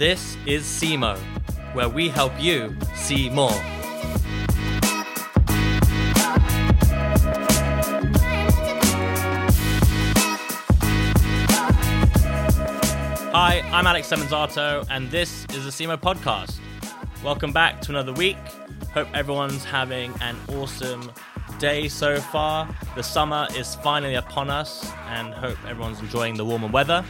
This is SEEMO, where we help you see more. Hi, I'm Alex Semenzato, and this is the SEEMO podcast. Welcome back to another week. Hope everyone's having an awesome day so far. The summer is finally upon us, and hope everyone's enjoying the warmer weather.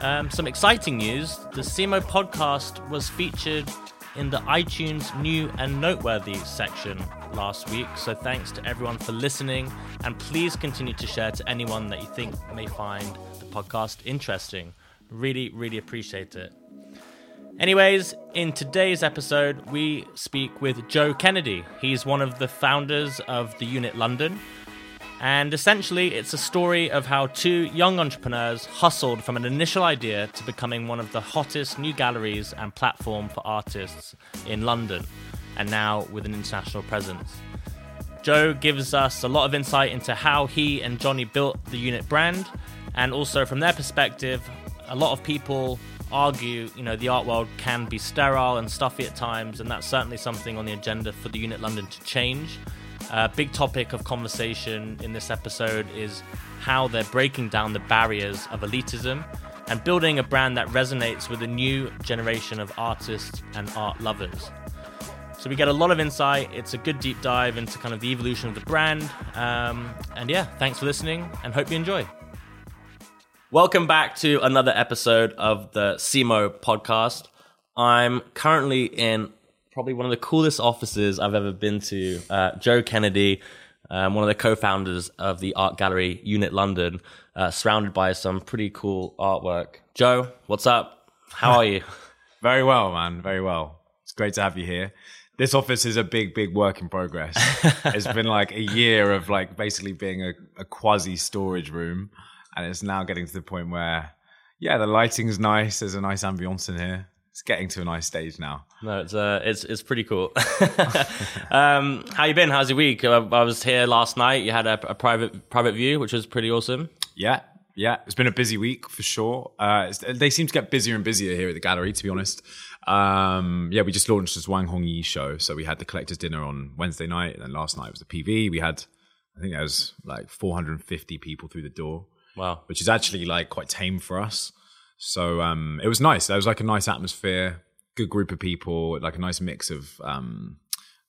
Um, some exciting news the SEEMO podcast was featured in the iTunes New and Noteworthy section last week. So thanks to everyone for listening, and please continue to share to anyone that you think may find the podcast interesting. Really, really appreciate it. Anyways, in today's episode, we speak with Joe Kennedy. He's one of the founders of the Unit London. And essentially, it's a story of how two young entrepreneurs hustled from an initial idea to becoming one of the hottest new galleries and platform for artists in London, and now with an international presence. Joe gives us a lot of insight into how he and Jonny built the Unit brand, and also from their perspective, a lot of people argue, you know, the art world can be sterile and stuffy at times, and that's certainly something on the agenda for the Unit London to change. Uh, big topic of conversation in this episode is how they're breaking down the barriers of elitism and building a brand that resonates with a new generation of artists and art lovers. So we get a lot of insight. It's a good deep dive into kind of the evolution of the brand. Um, and yeah, thanks for listening and hope you enjoy. Welcome back to another episode of the SEEMO podcast. I'm currently in probably one of the coolest offices I've ever been to. Uh, Joe Kennedy, um, one of the co-founders of the art gallery Unit London, uh, surrounded by some pretty cool artwork. Joe, what's up? How are you? Very well, man. Very well. It's great to have you here. This office is a big, big work in progress. it's been like a year of like basically being a, a quasi storage room and it's now getting to the point where, yeah, the lighting's nice. There's a nice ambience in here. It's getting to a nice stage now. No, it's uh, it's it's pretty cool. um, how you been? How's your week? I, I was here last night. You had a, a, private private view, which was pretty awesome. Yeah, yeah. It's been a busy week for sure. Uh, they seem to get busier and busier here at the gallery. To be honest, um, yeah, we just launched this Wang Hongyi show. So we had the collectors dinner on Wednesday night, and then last night was the PV. We had, I think there was like 450 people through the door. Wow. Which is actually like quite tame for us. So um, it was nice. There was like a nice atmosphere, good group of people, like a nice mix of um,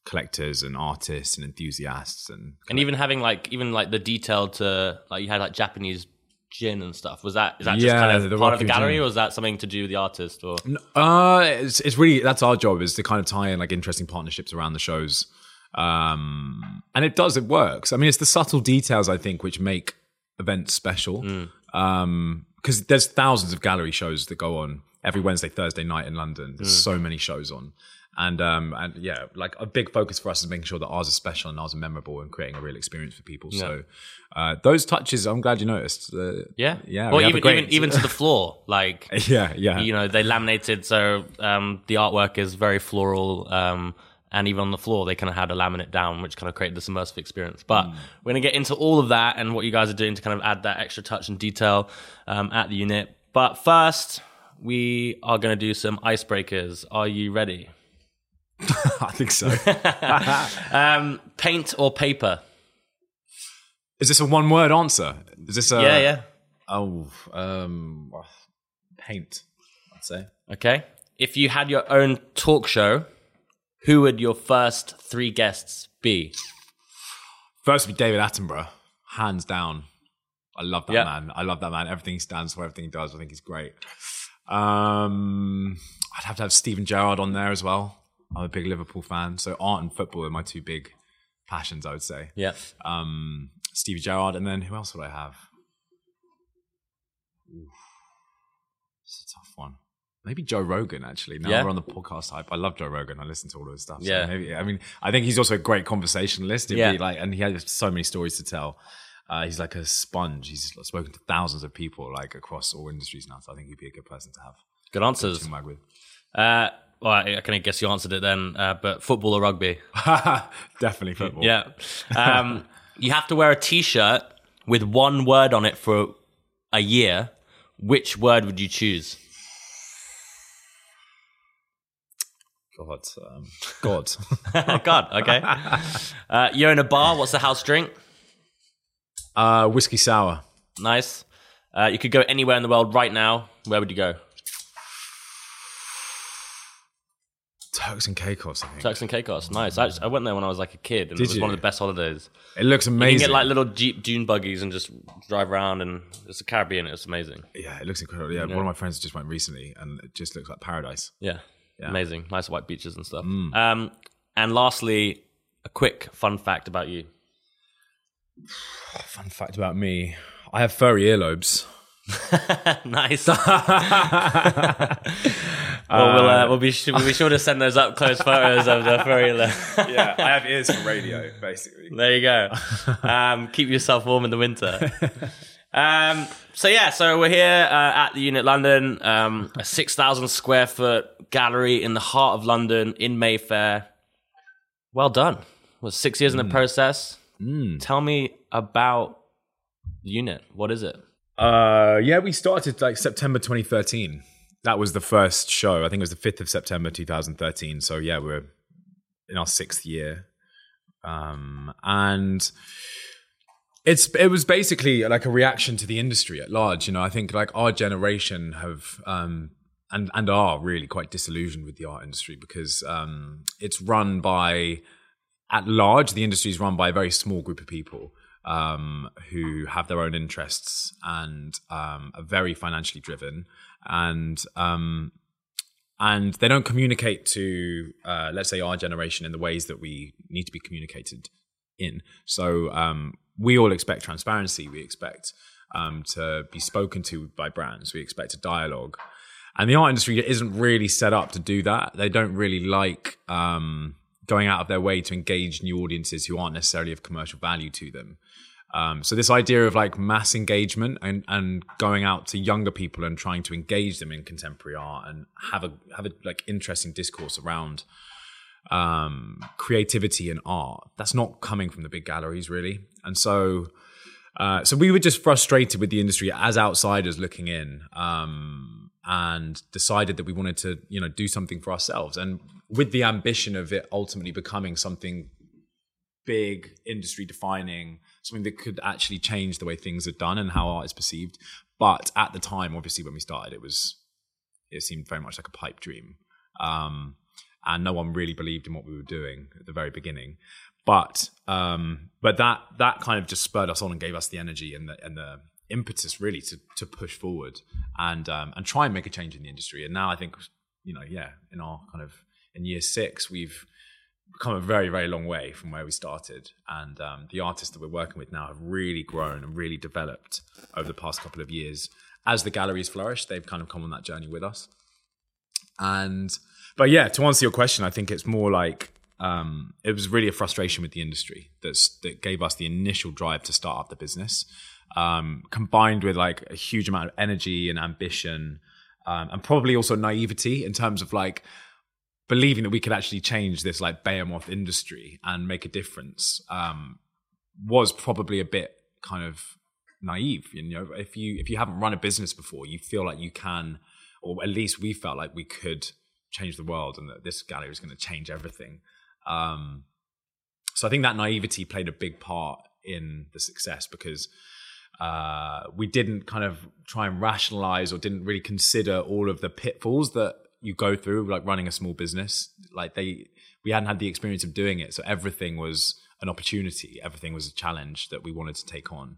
collectors and artists and enthusiasts and and even having like even like the detail to like you had like Japanese gin and stuff. Was that is that just yeah, kind of part of the gallery, gin. or was that something to do with the artist? Or uh, it's it's really that's our job is to kind of tie in like interesting partnerships around the shows, um, and it does it works. I mean, it's the subtle details I think which make events special. Mm. Um, because there's thousands of gallery shows that go on every Wednesday, Thursday night in London. There's mm. so many shows on. And um and yeah, like a big focus for us is making sure that ours are special and ours are memorable and creating a real experience for people. Yeah. So uh, those touches, I'm glad you noticed. Uh, yeah, yeah. Well, we even great... even even to the floor, like yeah, yeah. You know, they laminated, so um, the artwork is very floral. Um, and even on the floor they kind of had a laminate down which kind of created this immersive experience. But mm. we're going to get into all of that and what you guys are doing to kind of add that extra touch and detail um, at the unit. But first we are going to do some icebreakers. Are you ready? I think so. Um, paint or paper? Is this a one word answer? Is this a yeah yeah. Oh um, paint i'd say. Okay. If you had your own talk show who would your first three guests be? First would be David Attenborough, hands down. I love that yep. man. I love that man. Everything he stands for, everything he does, I think he's great. Um, I'd have to have Steven Gerrard on there as well. I'm a big Liverpool fan, so art and football are my two big passions. I would say. Yeah. Um, Stevie Gerrard, and then who else would I have? Oof. It's a tough one. Maybe Joe Rogan, actually. Now yeah. we're on the podcast hype. I love Joe Rogan. I listen to all of his stuff. Yeah. Maybe, I mean, I think he's also a great conversationalist. Yeah. like, and he has so many stories to tell. Uh, he's like a sponge. He's spoken to thousands of people, like across all industries now. So I think he'd be a good person to have. Good answers. With. Uh, well, I can guess you answered it then. Uh, but football or rugby? Definitely football. Yeah. Um, you have to wear a T-shirt with one word on it for a year. Which word would you choose? God, um, God. God, okay. Uh, you're in a bar. What's the house drink? uh, whiskey sour. Nice. Uh, you could go anywhere in the world right now. Where would you go? Turks and Caicos, I think. Turks and Caicos. Nice. I, just, I went there when I was like a kid, and Did it was you? one of the best holidays. It looks You amazing. can get like little Jeep dune buggies and just drive around, and it's the Caribbean. It's amazing. yeah, it looks incredible. Yeah, one of my friends just went recently, and it just looks like paradise. Yeah. Yeah. Amazing. Nice white beaches and stuff. Um, and lastly, a quick fun fact about you. Fun fact about me: I have furry earlobes. nice. well, we'll, uh, we'll, be sh- we'll be sure to send those up close photos of the furry. yeah, I have ears for radio, basically. there you go. Um, keep yourself warm in the winter. Um, so yeah, so we're here uh, at the Unit London, um, a six thousand square foot gallery in the heart of London in Mayfair. Well done. Was six years in the process. Tell me about the unit. What is it? Uh, yeah, we started like September 2013. That was the first show. I think it was the 5th of September 2013. So yeah, we're in our sixth year. Um, and it's it was basically like a reaction to the industry at large. You know, I think like our generation have um, and and are really quite disillusioned with the art industry because um, it's run by at large the industry is run by a very small group of people um, who have their own interests and um, are very financially driven and um, and they don't communicate to uh, let's say our generation in the ways that we need to be communicated in so um, we all expect transparency. We expect um, to be spoken to by brands. We expect a dialogue. And the art industry isn't really set up to do that. They don't really like um, going out of their way to engage new audiences who aren't necessarily of commercial value to them. Um, so this idea of like mass engagement and, and going out to younger people and trying to engage them in contemporary art and have a have a like interesting discourse around um, creativity and art that's not coming from the big galleries really and so uh, so we were just frustrated with the industry as outsiders looking in um, and decided that we wanted to you know do something for ourselves. And with the ambition of it ultimately becoming something big industry defining something that could actually change the way things are done and how art is perceived. But at the time obviously when we started it was it seemed very much like a pipe dream. Um, and no one really believed in what we were doing at the very beginning but um, but that that kind of just spurred us on and gave us the energy and the and the impetus really to to push forward and um, and try and make a change in the industry. And now I think you know yeah in our kind of in year six we've come a very very long way from where we started. And um, the artists that we're working with now have really grown and really developed over the past couple of years. As the galleries flourish they've kind of come on that journey with us. And but yeah to answer your question i think it's more like um, it was really a frustration with the industry that's that gave us the initial drive to start up the business um, combined with like a huge amount of energy and ambition um, and probably also naivety in terms of like believing that we could actually change this like behemoth industry and make a difference um, was probably a bit kind of naive. You know, if you if you haven't run a business before, you feel like you can, or at least we felt like we could change the world, and that this gallery is going to change everything. Um, so I think that naivety played a big part in the success because uh, we didn't kind of try and rationalize or didn't really consider all of the pitfalls that you go through like running a small business. Like they we hadn't had the experience of doing it. So everything was an opportunity. Everything was a challenge that we wanted to take on.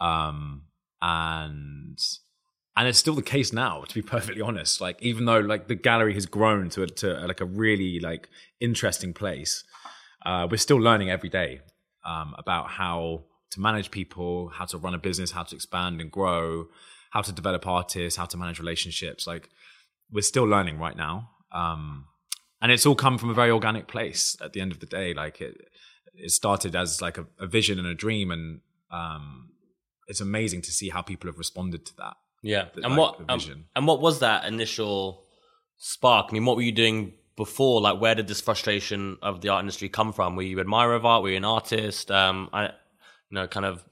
Um and and it's still the case now to be perfectly honest. Like even though like the gallery has grown to a, to like a really like interesting place uh we're still learning every day um about how to manage people how to run a business how to expand and grow how to develop artists how to manage relationships. Like we're still learning right now um and it's all come from a very organic place at the end of the day. Like it it started as like a, a vision and a dream and um it's amazing to see how people have responded to that Yeah. and like, what um, and what was that initial spark? I mean, what were you doing before? Like, where did this frustration of the art industry come from? Were you an admirer of art? Were you an artist? Um, I, you know, kind of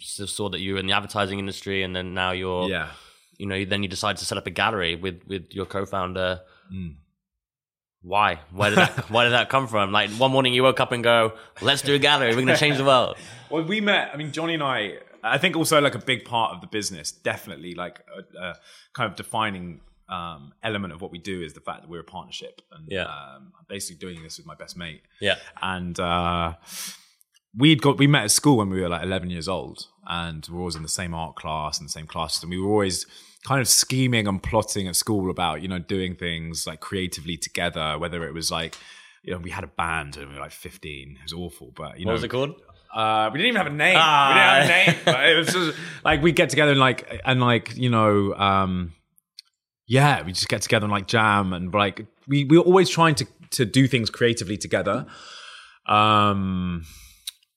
saw that you were in the advertising industry, and then now you're, yeah you know, then you decide to set up a gallery with with your co-founder. Why? Where did that? why did that come from? Like one morning you woke up and go, "Let's do a gallery. We're going to change the world." Well, we met. I mean, Jonny and I. I think also like a big part of the business, definitely like a, a kind of defining um, element of what we do is the fact that we're a partnership, and Yeah. um, I'm basically doing this with my best mate. Yeah. and uh, we'd got we met at school when we were like 11 years old and we were always in the same art class and the same classes and we were always kind of scheming and plotting at school about you know doing things like creatively together whether it was like you know we had a band and we were like 15 it was awful but you What know was it called? Uh, we didn't even have a name. Ah. We didn't have a name. But it was just like we get together and like and like you know, um, yeah, we just get together and like jam and like we we were always trying to to do things creatively together. Um,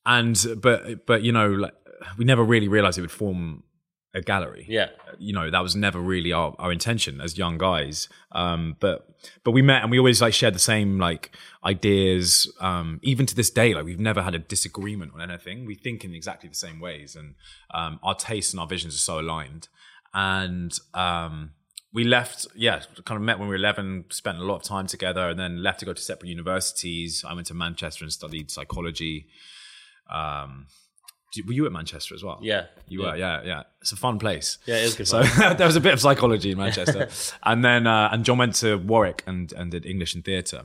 and but but you know, like we never really realized it would form a gallery. Yeah. you know that was never really our, our intention as young guys. Um but but we met and we always like shared the same like ideas um even to this day like we've never had a disagreement on anything. We think in exactly the same ways and um our tastes and our visions are so aligned. And um we left yeah kind of met when we were 11 spent a lot of time together and then left to go to separate universities. I went to manchester and studied psychology. Um were you at manchester as well Yeah. you were, yeah, yeah. It's a fun place. Yeah, it is good So there was a bit of psychology in Manchester, and then uh, and John went to Warwick and and did English and theatre.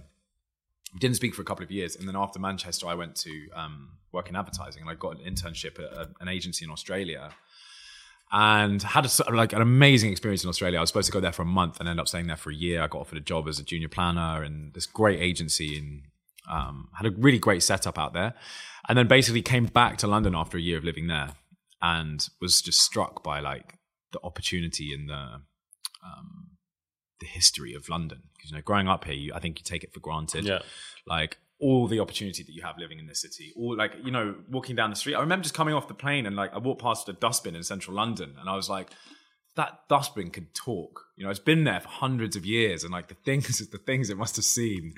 We didn't speak for a couple of years, and then after Manchester, I went to um, work in advertising, and I got an internship at a, an agency in Australia, and had a, sort of like an amazing experience in Australia. I was supposed to go there for a month and ended up staying there for a year. I got offered a job as a junior planner in this great agency and um, had a really great setup out there. And then basically came back to London after a year of living there and was just struck by like the opportunity and the um, the history of London. Because you know, growing up here, you, I think you take it for granted. Yeah. Like all the opportunity that you have living in this city, all like you know, walking down the street. I remember just coming off the plane and like I walked past a dustbin in central London, and I was like, that dustbin could talk. You know, it's been there for hundreds of years, and like the things, the things it must have seen.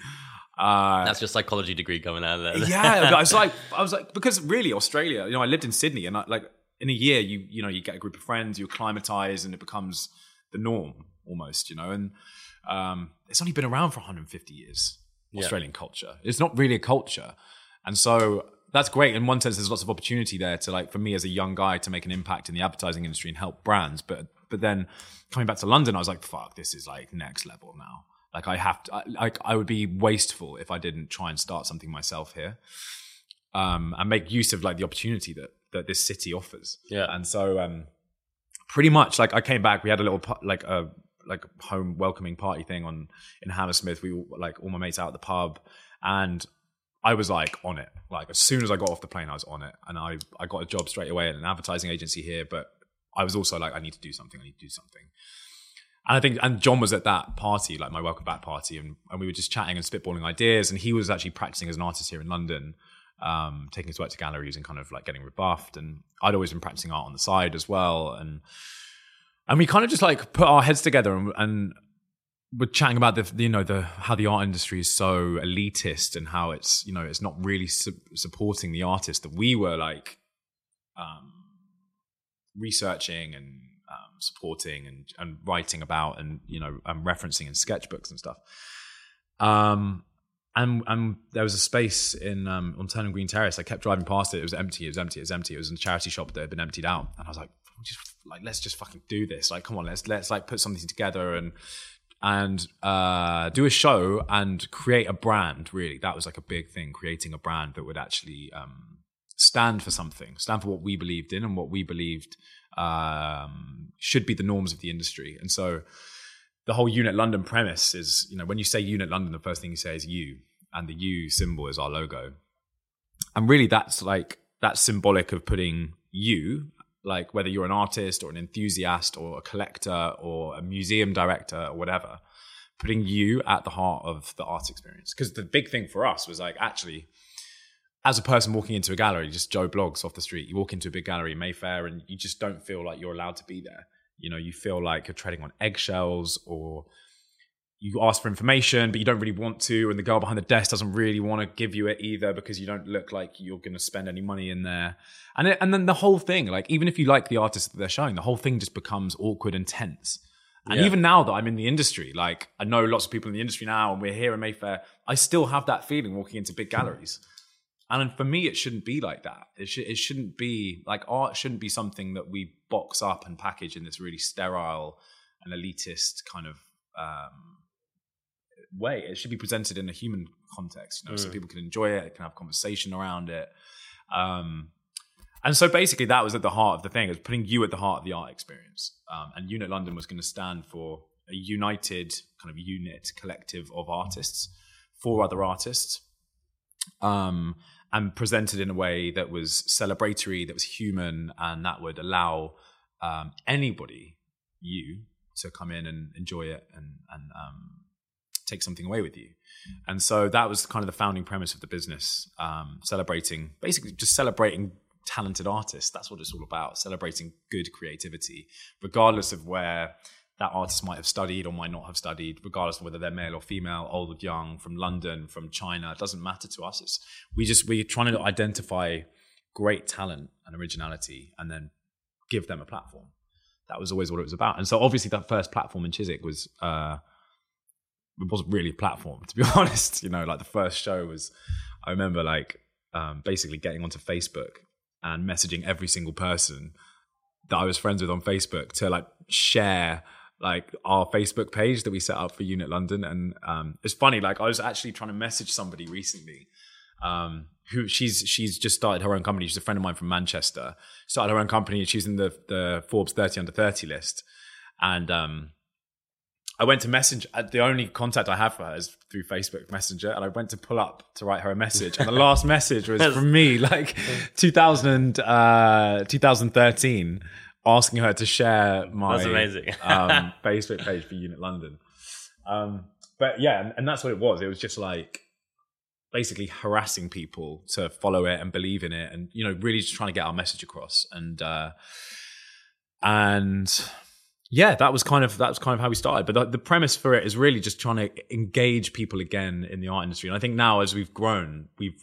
Uh, That's your psychology degree coming out of there. yeah, I was like, I was like, because really Australia, you know, I lived in Sydney, and I, like in a year, you you know, you get a group of friends, you acclimatize, and it becomes the norm almost, you know, and um, it's only been around for 150 years. Australian culture, it's not really a culture, and so that's great. In one sense, there's lots of opportunity there to like for me as a young guy to make an impact in the advertising industry and help brands, but but then coming back to London, I was like, fuck, this is like next level now. Like I have to, like I would be wasteful if I didn't try and start something myself here, um, and make use of like the opportunity that that this city offers. Yeah. and so um, pretty much like I came back, we had a little like a like home welcoming party thing on in Hammersmith. We like all my mates out at the pub, and I was like on it. Like as soon as I got off the plane, I was on it, and I I got a job straight away at an advertising agency here. But I was also like, I need to do something. I need to do something. And I think, and John was at that party, like my welcome back party, and, and we were just chatting and spitballing ideas. And he was actually practicing as an artist here in London, um, taking his work to galleries and kind of like getting rebuffed. And I'd always been practicing art on the side as well. And and we kind of just like put our heads together and, and we're chatting about the you know the how the art industry is so elitist and how it's you know it's not really su- supporting the artist that we were like um, researching and supporting and, and writing about and you know and referencing in sketchbooks and stuff. Um, and and there was a space in um, on Turnham Green Terrace. I kept driving past it. It was empty. It was empty. It was empty. It was a charity shop that had been emptied out. And I was like, just like let's just fucking do this. Like, come on, let's let's like put something together and and uh, do a show and create a brand. Really, that was like a big thing. Creating a brand that would actually um, stand for something, stand for what we believed in and what we believed um, should be the norms of the industry. And so the whole Unit London premise is, you know, when you say Unit London, the first thing you say is U, and the U symbol is our logo. And really, that's like that's symbolic of putting you, like whether you're an artist or an enthusiast or a collector or a museum director or whatever, putting you at the heart of the art experience. Because the big thing for us was like actually as a person walking into a gallery, just Joe Bloggs off the street, you walk into a big gallery in Mayfair and you just don't feel like you're allowed to be there. You know, you feel like you're treading on eggshells or you ask for information, but you don't really want to. And the girl behind the desk doesn't really want to give you it either because you don't look like you're going to spend any money in there. And, it, and then the whole thing, like, even if you like the artist that they're showing, the whole thing just becomes awkward and tense. And Yeah. even now that I'm in the industry, like I know lots of people in the industry now, and we're here in Mayfair, I still have that feeling walking into big galleries. And for me, it shouldn't be like that. It, should, it shouldn't be like art shouldn't be something that we box up and package in this really sterile and elitist kind of um, way. It should be presented in a human context, you know, so people can enjoy it, can have conversation around it. Um, and so basically, that was at the heart of the thing, is putting you at the heart of the art experience. Um, and Unit London was going to stand for a united kind of unit collective of artists, for other artists, um, and presented in a way that was celebratory, that was human, and that would allow um, anybody, you, to come in and enjoy it and and um, take something away with you. And so that was kind of the founding premise of the business, um, celebrating basically just celebrating talented artists. That's what it's all about, celebrating good creativity, regardless of where that artist might have studied or might not have studied, regardless of whether they're male or female, old or young, from London, from China. It doesn't matter to us. It's we just we're trying to identify great talent and originality and then give them a platform. That was always what it was about. And so obviously that first platform in Chiswick was uh it wasn't really a platform, to be honest. You know, like the first show was I remember like um basically getting onto Facebook and messaging every single person that I was friends with on Facebook to like share like our Facebook page that we set up for Unit London. And um, it's funny, like I was actually trying to message somebody recently um, who she's she's just started her own company. She's a friend of mine from Manchester. Started her own company. She's in the the Forbes 30 under 30 list. And um, I went to message. uh, The only contact I have for her is through Facebook Messenger, and I went to pull up to write her a message. And the last message was from me, like 2000, uh, 2013, asking her to share my That's amazing. um, Facebook page for Unit London. Um, but yeah, and, and that's what it was. It was just like basically harassing people to follow it and believe in it, and you know, really just trying to get our message across. And uh, and yeah, that was kind of that was kind of how we started. But the, the premise for it is really just trying to engage people again in the art industry. And I think now, as we've grown, we've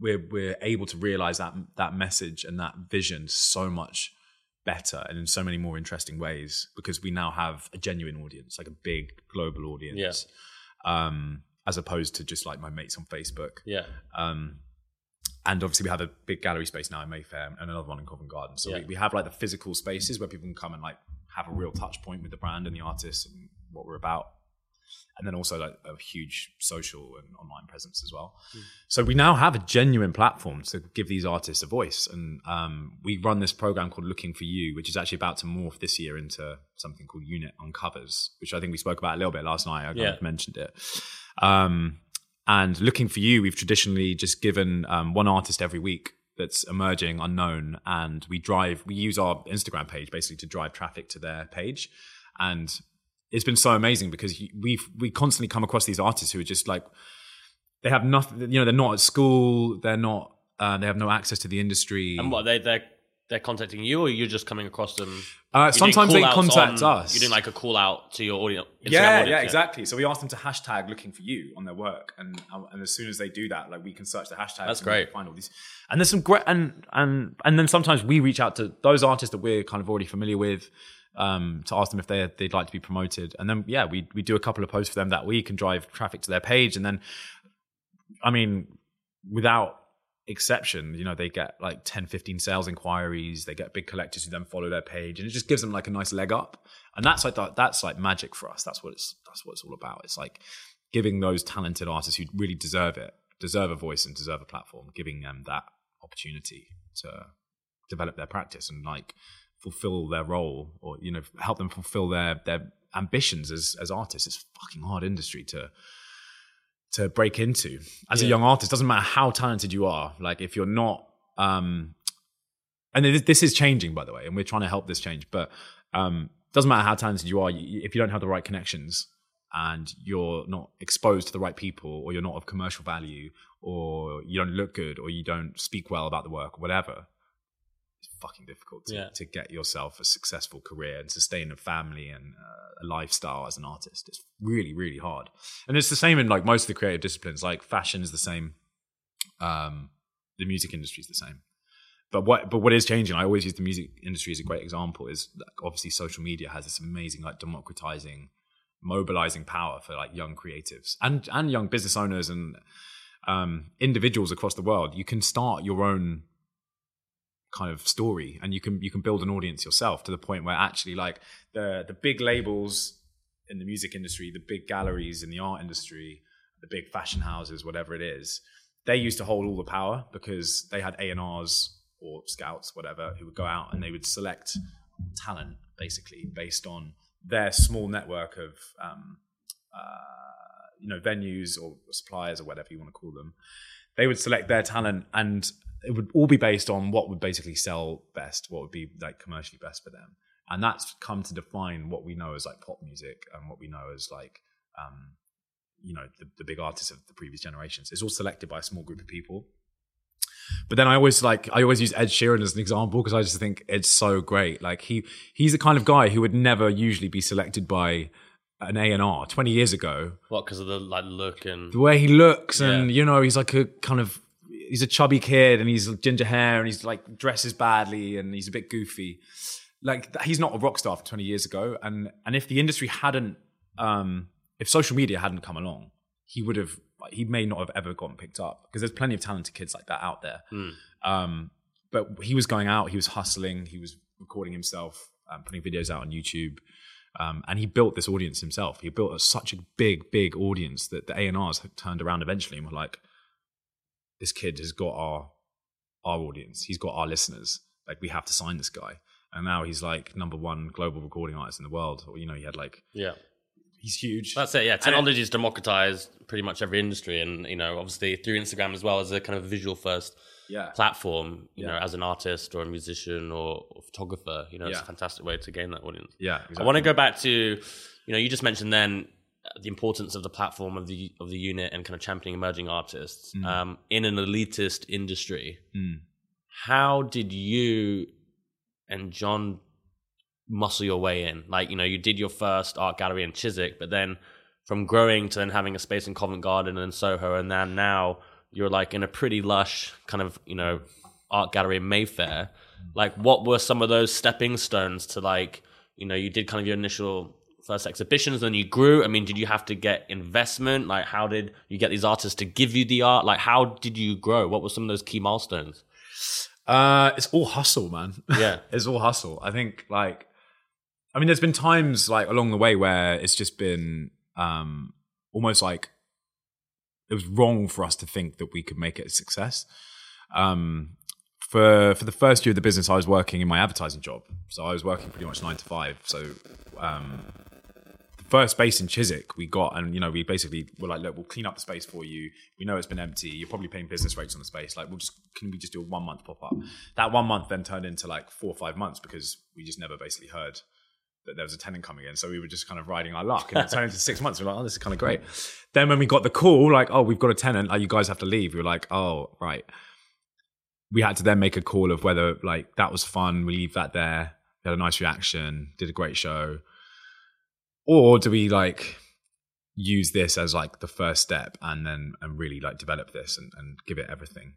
we're we're able to realize that that message and that vision so much better and in so many more interesting ways because we now have a genuine audience, like a big global audience, um, as opposed to just like my mates on Facebook. yeah. Um, and obviously, we have a big gallery space now in Mayfair and another one in Covent Garden. So Yeah. we, we have like the physical spaces where people can come and like have a real touch point with the brand and the artist and what we're about. And then also like a huge social and online presence as well. So we now have a genuine platform to give these artists a voice. And um, we run this program called Looking for You, which is actually about to morph this year into something called Unit Uncovers, which I think we spoke about a little bit last night. I kind Yeah. of mentioned it. Um, and looking for you, we've traditionally just given um, one artist every week that's emerging, unknown, and we drive. We use our Instagram page basically to drive traffic to their page, and it's been so amazing because we we constantly come across these artists who are just like they have nothing. You know, they're not at school. They're not. Uh, they have no access to the industry. And what they they they're contacting you, or you're just coming across them? uh, sometimes they contact on- us. You're doing like a call out to your audience. Instagram yeah, audience, yeah, exactly. So we asked them to hashtag looking for you on their work, and and as soon as they do that, like we can search the hashtag. That's and great. Find all these, and there's some great, and and and then sometimes we reach out to those artists that we're kind of already familiar with. Um, to ask them if they they'd like to be promoted, and then yeah, we we do a couple of posts for them that week and drive traffic to their page, and then, I mean, without exception, you know, they get like 10, 15 sales inquiries. They get big collectors who then follow their page, and it just gives them like a nice leg up. And that's like that's like magic for us. That's what it's that's what it's all about. It's like giving those talented artists who really deserve it, deserve a voice and deserve a platform, giving them that opportunity to develop their practice and like fulfill their role or you know help them fulfill their their ambitions as as artists. It's a fucking hard industry to to break into as a young artist. Doesn't matter how talented you are. Like if you're not, um, and this, this is changing by the way, and we're trying to help this change. But um, doesn't matter how talented you are you, if you don't have the right connections and you're not exposed to the right people, or you're not of commercial value, or you don't look good, or you don't speak well about the work, or whatever. It's fucking difficult to, Yeah. to get yourself a successful career and sustain a family and uh, a lifestyle as an artist. It's really, really hard. And it's the same in like most of the creative disciplines. Like fashion is the same. Um, the music industry is the same. but what but what is changing? I always use the music industry as a great example. Is like, obviously social media has this amazing like democratizing, mobilizing power for like young creatives and and young business owners and um, individuals across the world. You can start your own kind of story and you can you can build an audience yourself to the point where actually like the the big labels in the music industry the big galleries in the art industry the big fashion houses whatever it is they used to hold all the power because they had A&Rs or scouts whatever who would go out and they would select talent basically based on their small network of um, uh, you know venues or suppliers or whatever you want to call them. They would select their talent and it would all be based on what would basically sell best, what would be like commercially best for them. And that's come to define what we know as like pop music and what we know as like, um, you know, the, the big artists of the previous generations. It's all selected by a small group of people. But then I always like I always use Ed Sheeran as an example because I just think it's so great. Like he he's the kind of guy who would never usually be selected by an A and R twenty years ago. What because of the like look and The way he looks and you know he's like a kind of he's a chubby kid and he's ginger hair and he's like dresses badly and he's a bit goofy. Like he's not a rock star from 20 years ago. And and if the industry hadn't, um, if social media hadn't come along, he would have he may not have ever gotten picked up because there's plenty of talented kids like that out there. Um, but he was going out, he was hustling, he was recording himself, um, putting videos out on YouTube. Um, and he built this audience himself. He built a, such a big, big audience that the A and R's turned around eventually and were like, "This kid has got our our audience. He's got our listeners. Like, we have to sign this guy." And now he's like number one global recording artist in the world. Or you know, he had like yeah. he's huge. That's it. Yeah, technology has democratized pretty much every industry, and you know, obviously through Instagram as well as a kind of visual first yeah, platform. You know, as an artist or a musician or, or photographer, you know, it's a fantastic way to gain that audience. yeah. I want to go back to, you know, you just mentioned then the importance of the platform of the of the unit and kind of championing emerging artists um, in an elitist industry. Mm. How did you and John muscle your way in? Like, you know, you did your first art gallery in Chiswick, but then from growing to then having a space in Covent Garden and Soho, and then now you're like in a pretty lush kind of, you know, art gallery in Mayfair. Like, what were some of those stepping stones to like, you know, you did kind of your initial first exhibitions, then you grew. I mean, did you have to get investment? Like, how did you get these artists to give you the art? Like, how did you grow? What were some of those key milestones? Uh, it's all hustle, man. Yeah. it's all hustle. I think like, I mean, there's been times like along the way where it's just been um almost like it was wrong for us to think that we could make it a success. Um, for for the first year of the business, I was working in my advertising job, so I was working pretty much nine to five. So um, first space in Chiswick we got, and you know, we basically were like, look, we'll clean up the space for you. We know it's been empty. You're probably paying business rates on the space. Like, we'll just can we just do a one month pop up? That one month then turned into like four or five months because we just never basically heard that there was a tenant coming in. So we were just kind of riding our luck. And it turned into six months. We're like, oh, this is kind of great. Then when we got the call, like, oh, we've got a tenant, like, you guys have to leave. We were like, oh, right. We had to then make a call of whether like that was fun. We leave that there. We had a nice reaction, did a great show. Or do we like use this as like the first step and then and really like develop this and, and give it everything?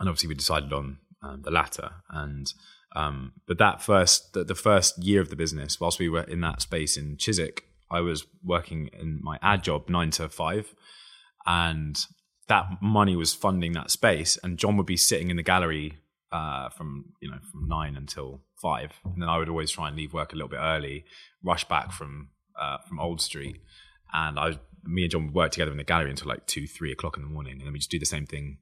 And obviously we decided on um, the latter. And um, but that first, the, the first year of the business, whilst we were in that space in Chiswick, I was working in my ad job nine to five, and that money was funding that space. And John would be sitting in the gallery uh, from you know from nine until five, and then I would always try and leave work a little bit early, rush back from uh, from Old Street, and I, me and John would work together in the gallery until like two, three o'clock in the morning, and then we just do the same thing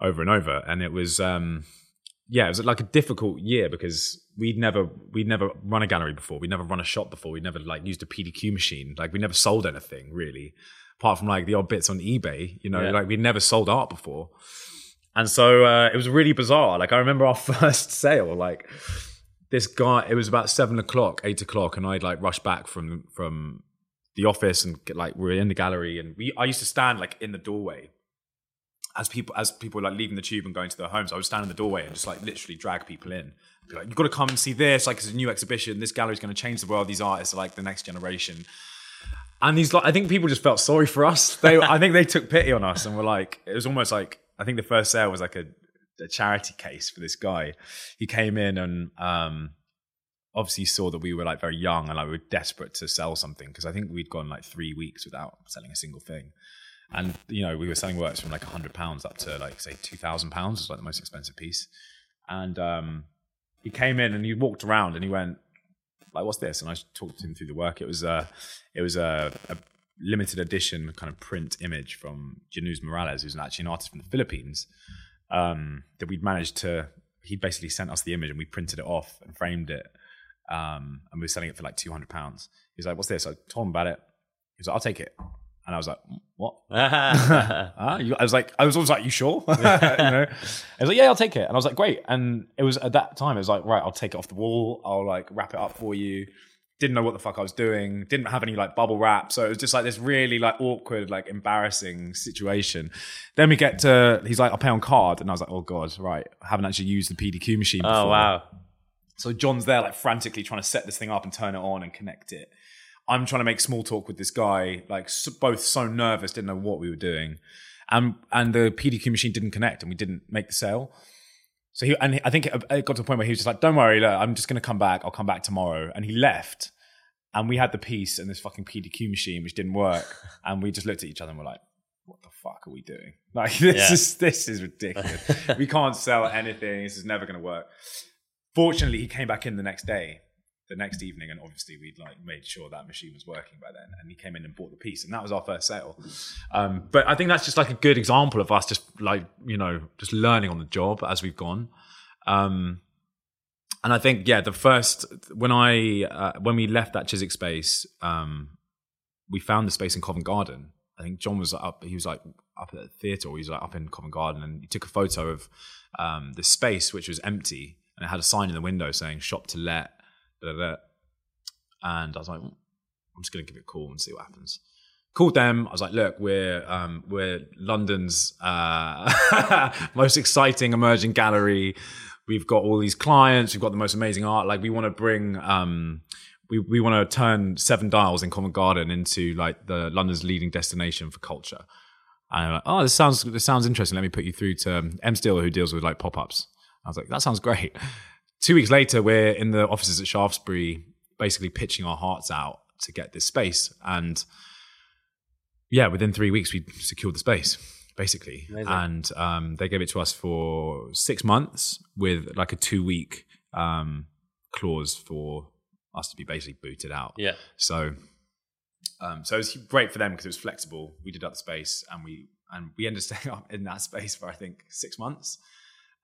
over and over. And it was, um, yeah, it was like a difficult year because we'd never, we'd never run a gallery before. We'd never run a shop before. We'd never like used a PDQ machine. Like we never sold anything really, apart from like the odd bits on eBay. You know, Yeah. like we'd never sold art before. And so uh, it was really bizarre. Like I remember our first sale, like this guy. It was about seven o'clock, eight o'clock, and I'd like rush back from from the office and get, like we're in the gallery, and we. I used to stand like in the doorway as people as people were like leaving the tube and going to their homes. I would stand in the doorway and just like literally drag people in. Be like, you've got to come and see this. Like it's a new exhibition. This gallery's going to change the world. These artists are like the next generation. And these, like, I think people just felt sorry for us. They, I think they took pity on us and were like, it was almost like, I think the first sale was like a a charity case for this guy. He came in and um, obviously saw that we were like very young and like we were desperate to sell something because I think we'd gone like three weeks without selling a single thing. And you know, we were selling works from like a hundred pounds up to like say two thousand pounds was like the most expensive piece. And um, he came in and he walked around and he went, like, what's this? And I talked to him through the work. It was uh it was a, a limited edition kind of print image from Januz Miralles, who's actually an artist from the Philippines, um, that we'd managed to. He basically sent us the image and we printed it off and framed it, um, and we were selling it for like two hundred pounds. He's like, "What's this?" I told him about it. He's like, "I'll take it." And I was like, "What?" I was like, I was always like, "You sure?" you know, I was like, "Yeah, I'll take it." And I was like, "Great." And it was at that time, it was like, "Right, I'll take it off the wall. I'll like wrap it up for you." Didn't know what the fuck I was doing. Didn't have any like bubble wrap, so it was just like this really like awkward, like embarrassing situation. Then we get to, he's like, "I'll pay on card," and I was like, "Oh god, right." I haven't actually used the PDQ machine. Oh, before. oh wow. So John's there, like frantically trying to set this thing up and turn it on and connect it. I'm trying to make small talk with this guy, like s both so nervous, didn't know what we were doing, and and the PDQ machine didn't connect, and we didn't make the sale. So he and I think it it got to a point where he was just like, "Don't worry, look, I'm just going to come back. I'll come back tomorrow." And he left, and we had the piece and this fucking PDQ machine which didn't work, and we just looked at each other and were like, "What the fuck are we doing? Like this Yeah. is this is ridiculous. we can't sell anything. This is never going to work." Fortunately, he came back in the next day, the next evening, and obviously we'd like made sure that machine was working by then. And he came in and bought the piece, and that was our first sale. Um, but I think that's just like a good example of us just like you know just learning on the job as we've gone. Um, and I think yeah, the first when I uh, when we left that Chiswick space, um, we found the space in Covent Garden. I think John was up. He was like up at the theatre, or he was like up in Covent Garden, and he took a photo of um, the space which was empty, and it had a sign in the window saying "Shop to Let." Da, da, da. And I was like, "Mm, I'm just going to give it a call and see what happens. Called them. I was like, look, we're um, we're London's uh, most exciting emerging gallery. We've got all these clients. We've got the most amazing art. Like we want to bring. Um, we, we want to turn Seven Dials in Covent Garden into like the London's leading destination for culture. And I'm like, oh, this sounds this sounds interesting. Let me put you through to um, M Steele, who deals with like pop ups. I was like, that sounds great. Two weeks later, we're in the offices at Shaftesbury, basically pitching our hearts out to get this space. And yeah, within three weeks, we secured the space, basically. Amazing. And um, they gave it to us for six months with like a two week um, clause for us to be basically booted out. Yeah. So, um, so it was great for them because it was flexible. We did up the space, and we and we ended up staying up in that space for I think six months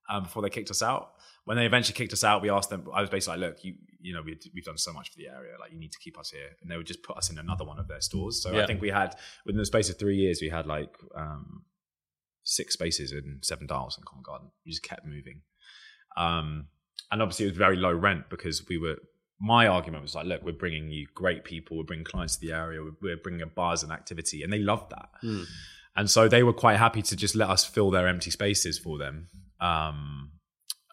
um, before they kicked us out. When they eventually kicked us out, we asked them. I was basically like, "Look, you you know we, we've done so much for the area. Like, you need to keep us here." And they would just put us in another one of their stores. So Yeah. I think we had within the space of three years, we had like um, six spaces in Seven Dials in Covent Garden. We just kept moving. Um, and obviously, it was very low rent because we were. My argument was like, look, we're bringing you great people, we're bringing clients to the area, we're, we're bringing a buzz and activity, and they loved that. Hmm. And so they were quite happy to just let us fill their empty spaces for them um,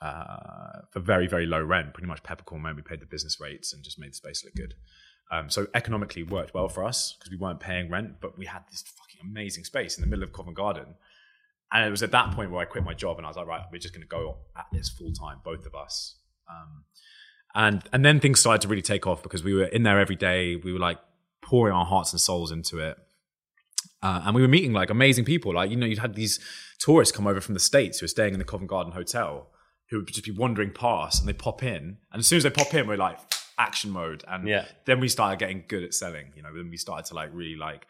uh, for very, very low rent. Pretty much peppercorn rent. We paid the business rates and just made the space look good. Um, so economically worked well for us because we weren't paying rent, but we had this fucking amazing space in the middle of Covent Garden. And it was at that point where I quit my job and I was like, right, we're just going to go at this full time, both of us. Um, and and then things started to really take off because we were in there every day. We were like pouring our hearts and souls into it. Uh, and we were meeting like amazing people. Like, you know, you'd had these tourists come over from the States who were staying in the Covent Garden Hotel who would just be wandering past and they pop in. And as soon as they pop in, we're like action mode. And Yeah. then we started getting good at selling. You know, then we started to like really like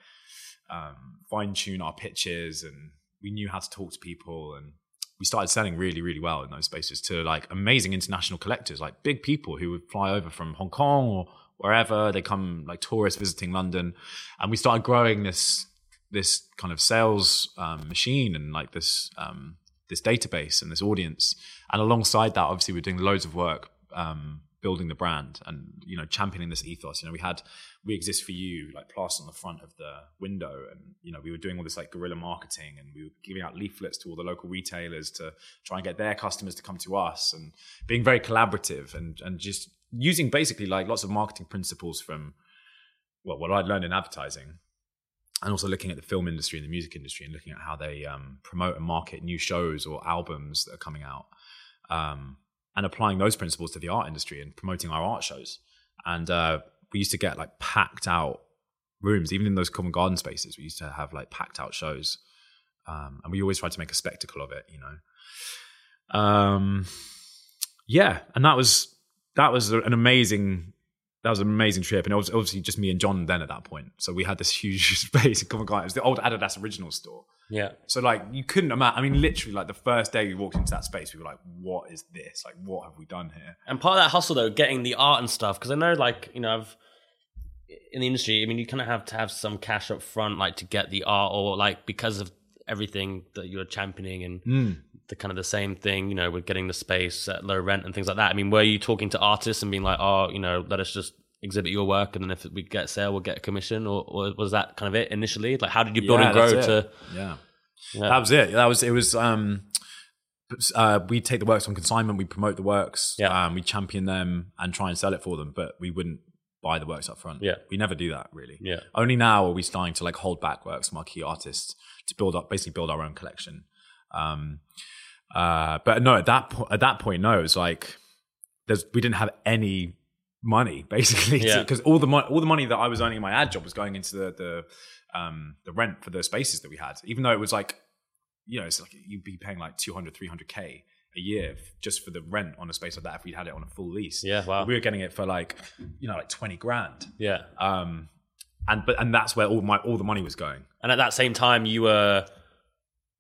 um, fine tune our pitches and we knew how to talk to people. And we started selling really, really well in those spaces to like amazing international collectors, like big people who would fly over from Hong Kong or wherever. They come like tourists visiting London. And we started growing this this kind of sales um, machine and like this um, this database and this audience. And alongside that, obviously, we're doing loads of work um, building the brand and you know championing this ethos. You know, we had "We Exist for You" like plastered on the front of the window, and you know we were doing all this like guerrilla marketing, and we were giving out leaflets to all the local retailers to try and get their customers to come to us, and being very collaborative and and just using basically like lots of marketing principles from well what I'd learned in advertising and also looking at the film industry and the music industry and looking at how they um, promote and market new shows or albums that are coming out um, and applying those principles to the art industry and promoting our art shows. And uh, we used to get like packed out rooms even in those Covent Garden spaces we used to have like packed out shows. Um, and we always tried to make a spectacle of it you know? Um, yeah and that was that was an amazing that was an amazing trip, and it was obviously just me and John then at that point. So we had this huge space in Covent Garden. It was the old Adidas original store. Yeah. So like you couldn't imagine. I mean, literally, like the first day we walked into that space, we were like, "What is this? Like, what have we done here?" And part of that hustle though, getting the art and stuff, because I know, like you know, I've in the industry. I mean, you kind of have to have some cash up front, like to get the art, or like because of everything that you're championing and Mm. The kind of the same thing, you know, with getting the space at low rent and things like that. I mean, were you talking to artists and being like, oh, you know, let us just exhibit your work and then if we get a sale, we'll get a commission, or, or was that kind of it initially? Like, how did you build Yeah, and grow to? Yeah. Yeah. that was it. That was it. Was um, uh, we take the works on consignment, we promote the works, Yeah. um, we champion them and try and sell it for them, but we wouldn't buy the works up front. Yeah. we never do that really. Yeah. Only now are we starting to like hold back works from our key artists to build up, basically build our own collection. Um, uh, but no, at that po- at that point, no, it was like there's we didn't have any money basically Yeah. because all the money all the money that I was earning in my ad job was going into the the um the rent for the spaces that we had even though it was like you know it's like you'd be paying like 200 300k a year just for the rent on a space like that if we'd had it on a full lease Yeah, wow. we were getting it for like you know like 20 grand Yeah. um and but and that's where all my all the money was going And at that same time, you were,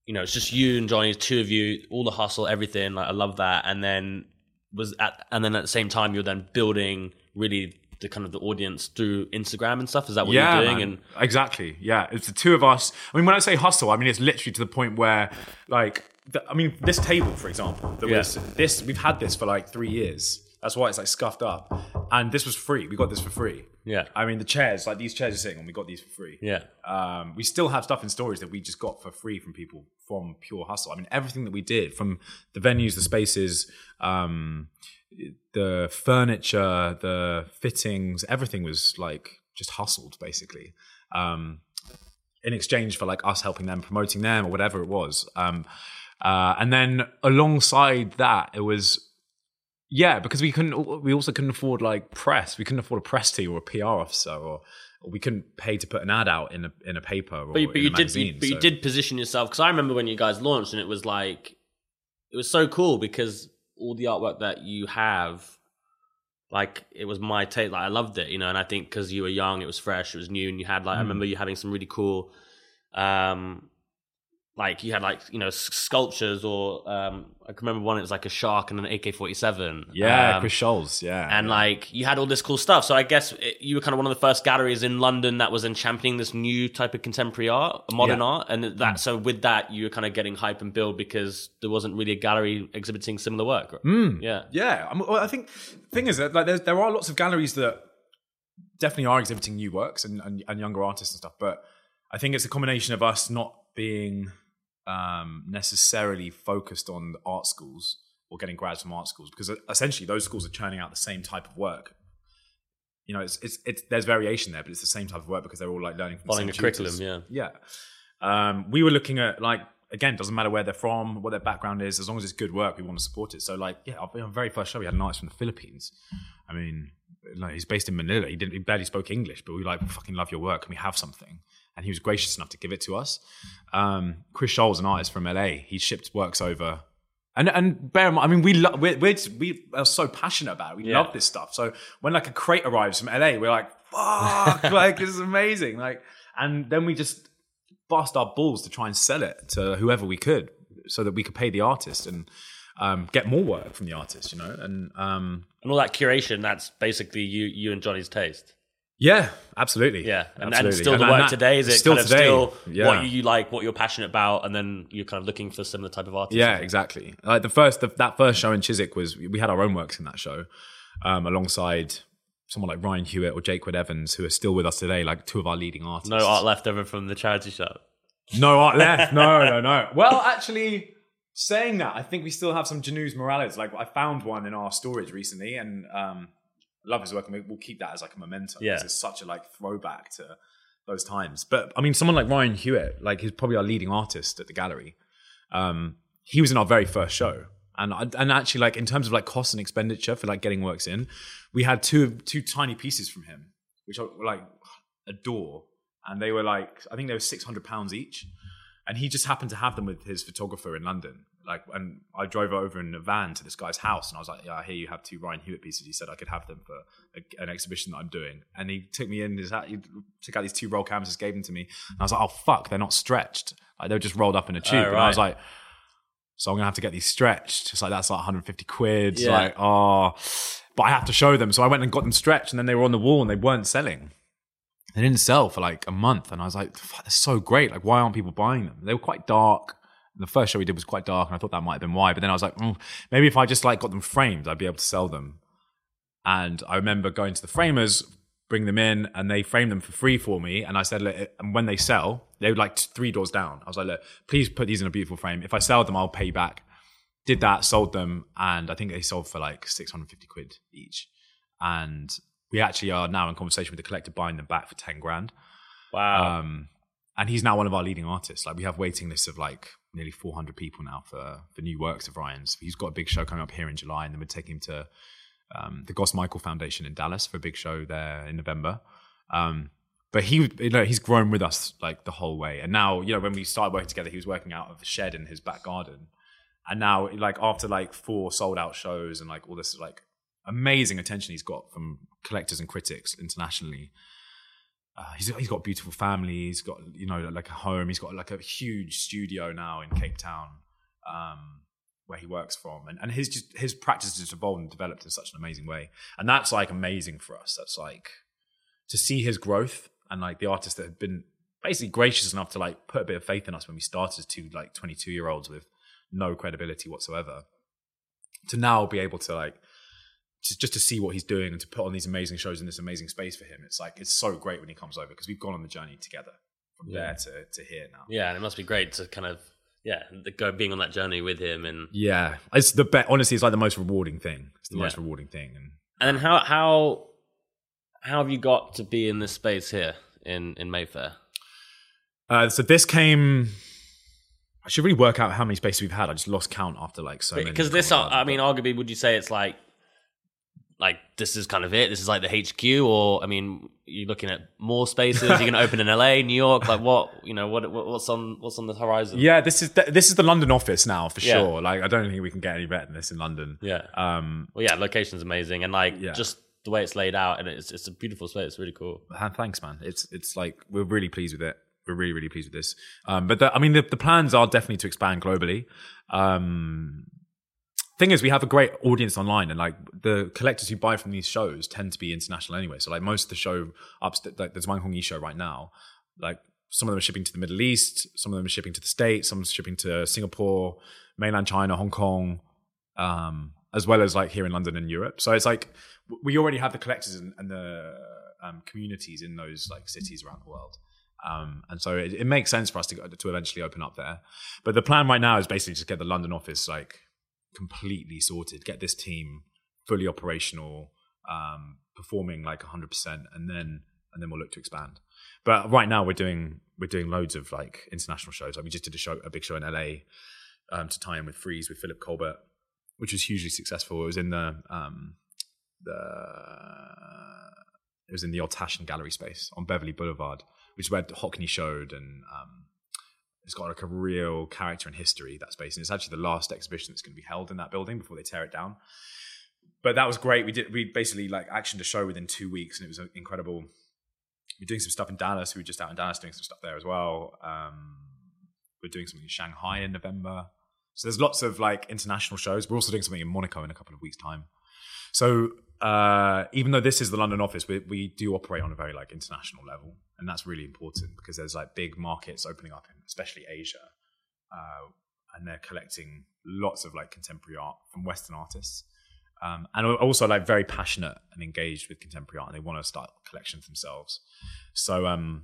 you know, it's just you and Jonny, two of you, all the hustle, everything. Like I love that. And then was at, and then at the same time, you're then building really the kind of the audience through Instagram and stuff. Is that what you're doing? man. And exactly, yeah. It's the two of us. I mean, when I say hustle, I mean it's literally to the point where, like, the, I mean, this table, for example, that Yeah. was this. We've had this for like three years. That's why it's like scuffed up, and this was free. We got this for free. yeah, I mean, the chairs, like these chairs you're sitting on, we got these for free. yeah, Um, we still have stuff in storage that we just got for free from people from pure hustle. I mean, everything that we did from the venues, the spaces, um, the furniture, the fittings, everything was like just hustled basically. Um, in exchange for like us helping them, promoting them, or whatever it was. Um, uh, and then alongside that, it was yeah, because we couldn't. We also couldn't afford like press. We couldn't afford a press team or a PR officer, or, or we couldn't pay to put an ad out in a in a paper or but, you- but you a did, magazine. you, but you did position yourself because I remember when you guys launched, and it was like, it was so cool because all the artwork that you have, like it was my take. Like I loved it, you know, and I think because you were young, it was fresh, it was new, and you had like I Mm. remember you having some really cool, um, like you had like you know sculptures or um, I can remember one. It was like a shark and an AK forty seven. Yeah, Chris Scholes. Yeah, and yeah. like you had all this cool stuff. So I guess it, you were kind of one of the first galleries in London that was in championing this new type of contemporary art, modern Yeah. art, and that. So with that, you were kind of getting hype and build because there wasn't really a gallery exhibiting similar work. Mm. Yeah, Yeah, I'm, well, I think the thing is that like there's, there are lots of galleries that definitely are exhibiting new works and, and, and younger artists and stuff, but I think it's a combination of us not being um, necessarily focused on the art schools or getting grads from art schools because essentially those schools are churning out the same type of work. You know, it's, it's, it's there's variation there, but it's the same type of work because they're all like learning from Following the a same curriculum, yeah. Yeah. Um, we were looking at like again, doesn't matter where they're from, what their background is, as long as it's good work, we want to support it. So like, yeah, our, our very first show, we had an artist from the Philippines. I mean, like, he's based in Manila. He didn't, he barely spoke English, but we like fucking love your work. Can we have something? And he was gracious enough to give it to us. Um, Chris Scholl's an artist from LA. He shipped works over. And, and bear in mind, I mean, we lo- we're, we're just- we are so passionate about it. We Yeah. love this stuff. So when like a crate arrives from LA, we're like, fuck, like this is amazing. Like, and then we just bust our balls to try and sell it to whoever we could, so that we could pay the artist and um, get more work from the artist. You know, and um, and all that curation. That's basically you, you and Jonny's taste. Yeah, absolutely, Yeah, and, and absolutely. still the And work that- today is it still kind of today, still yeah. what you like, what you're passionate about, and then you're kind of looking for similar type of artists. Yeah, exactly. Like the first, the, that first show in Chiswick was we had our own works in that show, um, alongside someone like Ryan Hewitt or Jake Wood Evans, who are still with us today, like two of our leading artists. no art left over from the charity shop. no art left. No, no, no. Well, actually, saying that, I think we still have some Januz Miralles. Like I found one in our storage recently, and um, love his work, and we- we'll keep that as like a memento. Yeah. it's such a like throwback to those times. But I mean, someone like Ryan Hewitt, like he's probably our leading artist at the gallery. Um, he was in our very first show, and and actually, like in terms of like cost and expenditure for like getting works in, we had two two tiny pieces from him, which I like adore, and they were like I think they were six hundred pounds each, and he just happened to have them with his photographer in London. Like, and I drove over in a van to this guy's house, and I was like, "Yeah, I hear you have two Ryan Hewitt pieces." He said I could have them for a, an exhibition that I'm doing, and he took me in. His, he took out these two roll canvases, gave them to me, and I was like, "Oh fuck, they're not stretched. Like they're just rolled up in a oh, tube." Oh, And I was like, "So I'm gonna have to get these stretched." It's like that's like 150 quid. Yeah. Like, oh, but I have to show them, so I went and got them stretched, and then they were on the wall and they weren't selling. They didn't sell for like a month, and I was like, "Fuck, "They're so great! Like, why aren't people buying them?" They were quite dark. The first show we did was quite dark, and I thought that might have been why. But then I was like, mm, maybe if I just like got them framed, I'd be able to sell them. And I remember going to the framers, bring them in, and they framed them for free for me. And I said, look, and when they sell, they were like three doors down. I was like, look, please put these in a beautiful frame. If I sell them, I'll pay back. Did that, sold them, and I think they sold for like 650 quid each. And we actually are now in conversation with the collector buying them back for 10 grand. Wow. Um, and he's now one of our leading artists. Like we have waiting lists of like nearly 400 people now for for new works of Ryan's. He's got a big show coming up here in July, and then we're taking him to um, the Goss Michael Foundation in Dallas for a big show there in November. Um, but he, you know, he's grown with us like the whole way. And now, you know, when we started working together, he was working out of a shed in his back garden. And now, like after like four sold out shows and like all this like amazing attention he's got from collectors and critics internationally. Uh, he's, he's got a beautiful family. He's got you know like a home. He's got like a huge studio now in Cape Town, um, where he works from, and and his just his practice has just evolved and developed in such an amazing way, and that's like amazing for us. That's like to see his growth and like the artists that have been basically gracious enough to like put a bit of faith in us when we started as two like twenty two year olds with no credibility whatsoever, to now be able to like just, just to see what he's doing and to put on these amazing shows in this amazing space for him. It's like it's so great when he comes over because we've gone on the journey together from Yeah. there to to here now. yeah, and it must be great to kind of yeah the, go being on that journey with him and Yeah, it's the best. Honestly, it's like the most rewarding thing. It's the Yeah. most rewarding thing, and and then how how how have you got to be in this space here in in Mayfair? uh, so this came. I should really work out how many spaces we've had. I just lost count after like so many. Because this, I mean, arguably, would you say it's like, like this is kind of it? This is like the HQ, or I mean, you're looking at more spaces. You're going to open in LA, New York. Like what? You know, what, what what's on what's on the horizon? Yeah, this is the, this is the London office now for Yeah. sure. Like I don't think we can get any better than this in London. yeah. Um, Well, yeah, location's amazing, and like Yeah. just the way it's laid out, and it's it's a beautiful space. It's really cool. Thanks, man. It's it's like we're really pleased with it. We're really really pleased with this. Um, but the, I mean, the, the plans are definitely to expand globally. Um, thing is, we have a great audience online, and like the collectors who buy from these shows tend to be international anyway. So like most of the show upstairs, like there's Wang Hongyi show right now. Like some of them are shipping to the Middle East, some of them are shipping to the States, some are shipping to Singapore, mainland China, Hong Kong, um, as well as like here in London and Europe. So it's like we already have the collectors and, and the um, communities in those like cities around the world. Um, and so it, it makes sense for us to to eventually open up there. But the plan right now is basically just get the London office like completely sorted, get this team fully operational, um, performing like 100%, and then and then we'll look to expand. But right now we're doing we're doing loads of like international shows. Like we just did a show, a big show in LA um, to tie in with Frieze with Philip Colbert, which was hugely successful. It was in the um, the it was in the old Tashan Gallery space on Beverly Boulevard, which is where Hockney showed, and um, it's got like a real character and history that space, and it's actually the last exhibition that's going to be held in that building before they tear it down. But that was great. We did we basically like actioned a show within two weeks, and it was uh, incredible. We're doing some stuff in Dallas. We were just out in Dallas doing some stuff there as well. Um, we're doing something in Shanghai in November. So there's lots of like international shows. We're also doing something in Monaco in a couple of weeks' time. So uh, even though this is the London office, we, we do operate on a very like international level, and that's really important because there's like big markets opening up in especially Asia, uh, and they're collecting lots of like contemporary art from Western artists, um, and also like very passionate and engaged with contemporary art, and they want to start collections themselves. So um,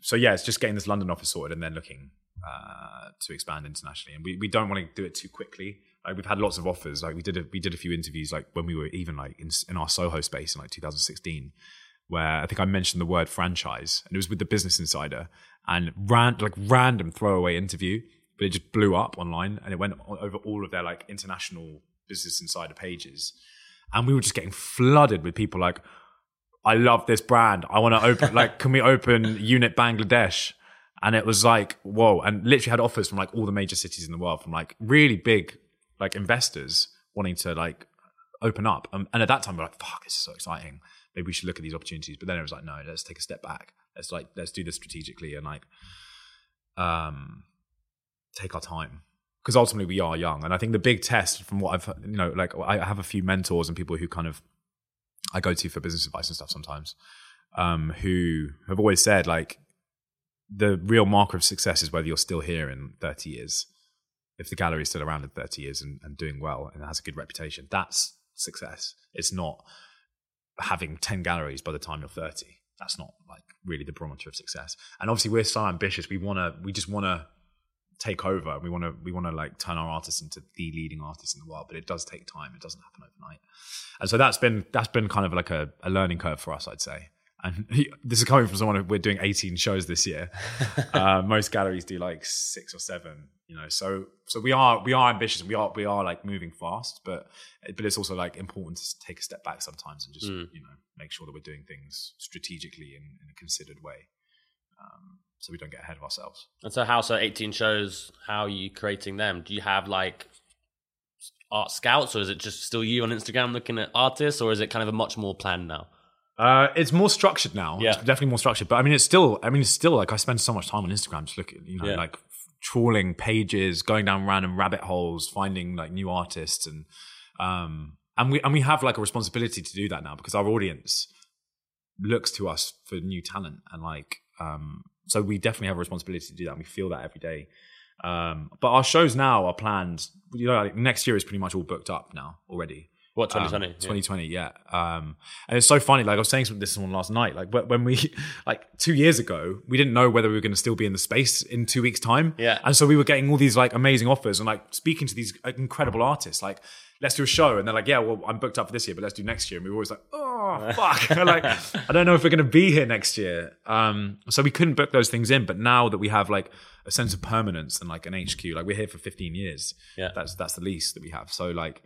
so yeah, it's just getting this London office sorted and then looking uh, to expand internationally. And we, we don't want to do it too quickly. Like we've had lots of offers. Like we did a, we did a few interviews like when we were even like in, in our Soho space in like 2016 where I think I mentioned the word franchise, and it was with the Business Insider, and ran like random throwaway interview, but it just blew up online, and it went over all of their like international Business Insider pages, and we were just getting flooded with people like, "I love this brand. I want to open like, can we open unit Bangladesh?" And it was like, whoa, and literally had offers from like all the major cities in the world, from like really big like investors wanting to like open up. Um, and at that time, we we're like, fuck, this is so exciting. Maybe we should look at these opportunities. But then it was like, no, let's take a step back. Let's like, let's do this strategically and like, um, take our time. Because ultimately we are young. And I think the big test from what I've, you know, like I have a few mentors and people who kind of I go to for business advice and stuff sometimes, um, who have always said like, the real marker of success is whether you're still here in 30 years. If the gallery is still around in 30 years and, and doing well and has a good reputation, that's success. It's not having 10 galleries by the time you're 30. That's not like really the barometer of success. And obviously we're so ambitious. We want to, we just want to take over. We want to, we want to like turn our artists into the leading artists in the world, but it does take time. It doesn't happen overnight. And so that's been, that's been kind of like a, a learning curve for us, I'd say and he, this is coming from someone who, we're doing 18 shows this year uh, most galleries do like six or seven you know so so we are we are ambitious and we are we are like moving fast but but it's also like important to take a step back sometimes and just Mm. you know make sure that we're doing things strategically in, in a considered way um, so we don't get ahead of ourselves And so, how so? Eighteen shows. How are you creating them? Do you have like art scouts, or is it just still you on Instagram looking at artists, or is it kind of a much more planned now? Uh, it's more structured now. Yeah. It's definitely more structured. But I mean, it's still. I mean, it's still like I spend so much time on Instagram just looking, you know, Yeah. like trawling pages, going down random rabbit holes, finding like new artists, and um, and we and we have like a responsibility to do that now because our audience looks to us for new talent and like um, so we definitely have a responsibility to do that. We feel that every day. Um, but our shows now are planned. You know, like next year is pretty much all booked up now already. What Um, 2020? 2020, yeah. Um, and it's so funny. Like I was saying some- this to someone last night. Like when we, like two years ago, we didn't know whether we were going to still be in the space in two weeks' time. Yeah. And so we were getting all these like amazing offers and like speaking to these incredible artists. Like, let's do a show, and they're like, yeah, well, I'm booked up for this year, but let's do next year. And we were always like, oh fuck, like I don't know if we're going to be here next year. Um, so we couldn't book those things in. But now that we have like a sense of permanence and like an HQ, like we're here for 15 years. Yeah. That's that's the lease that we have. So like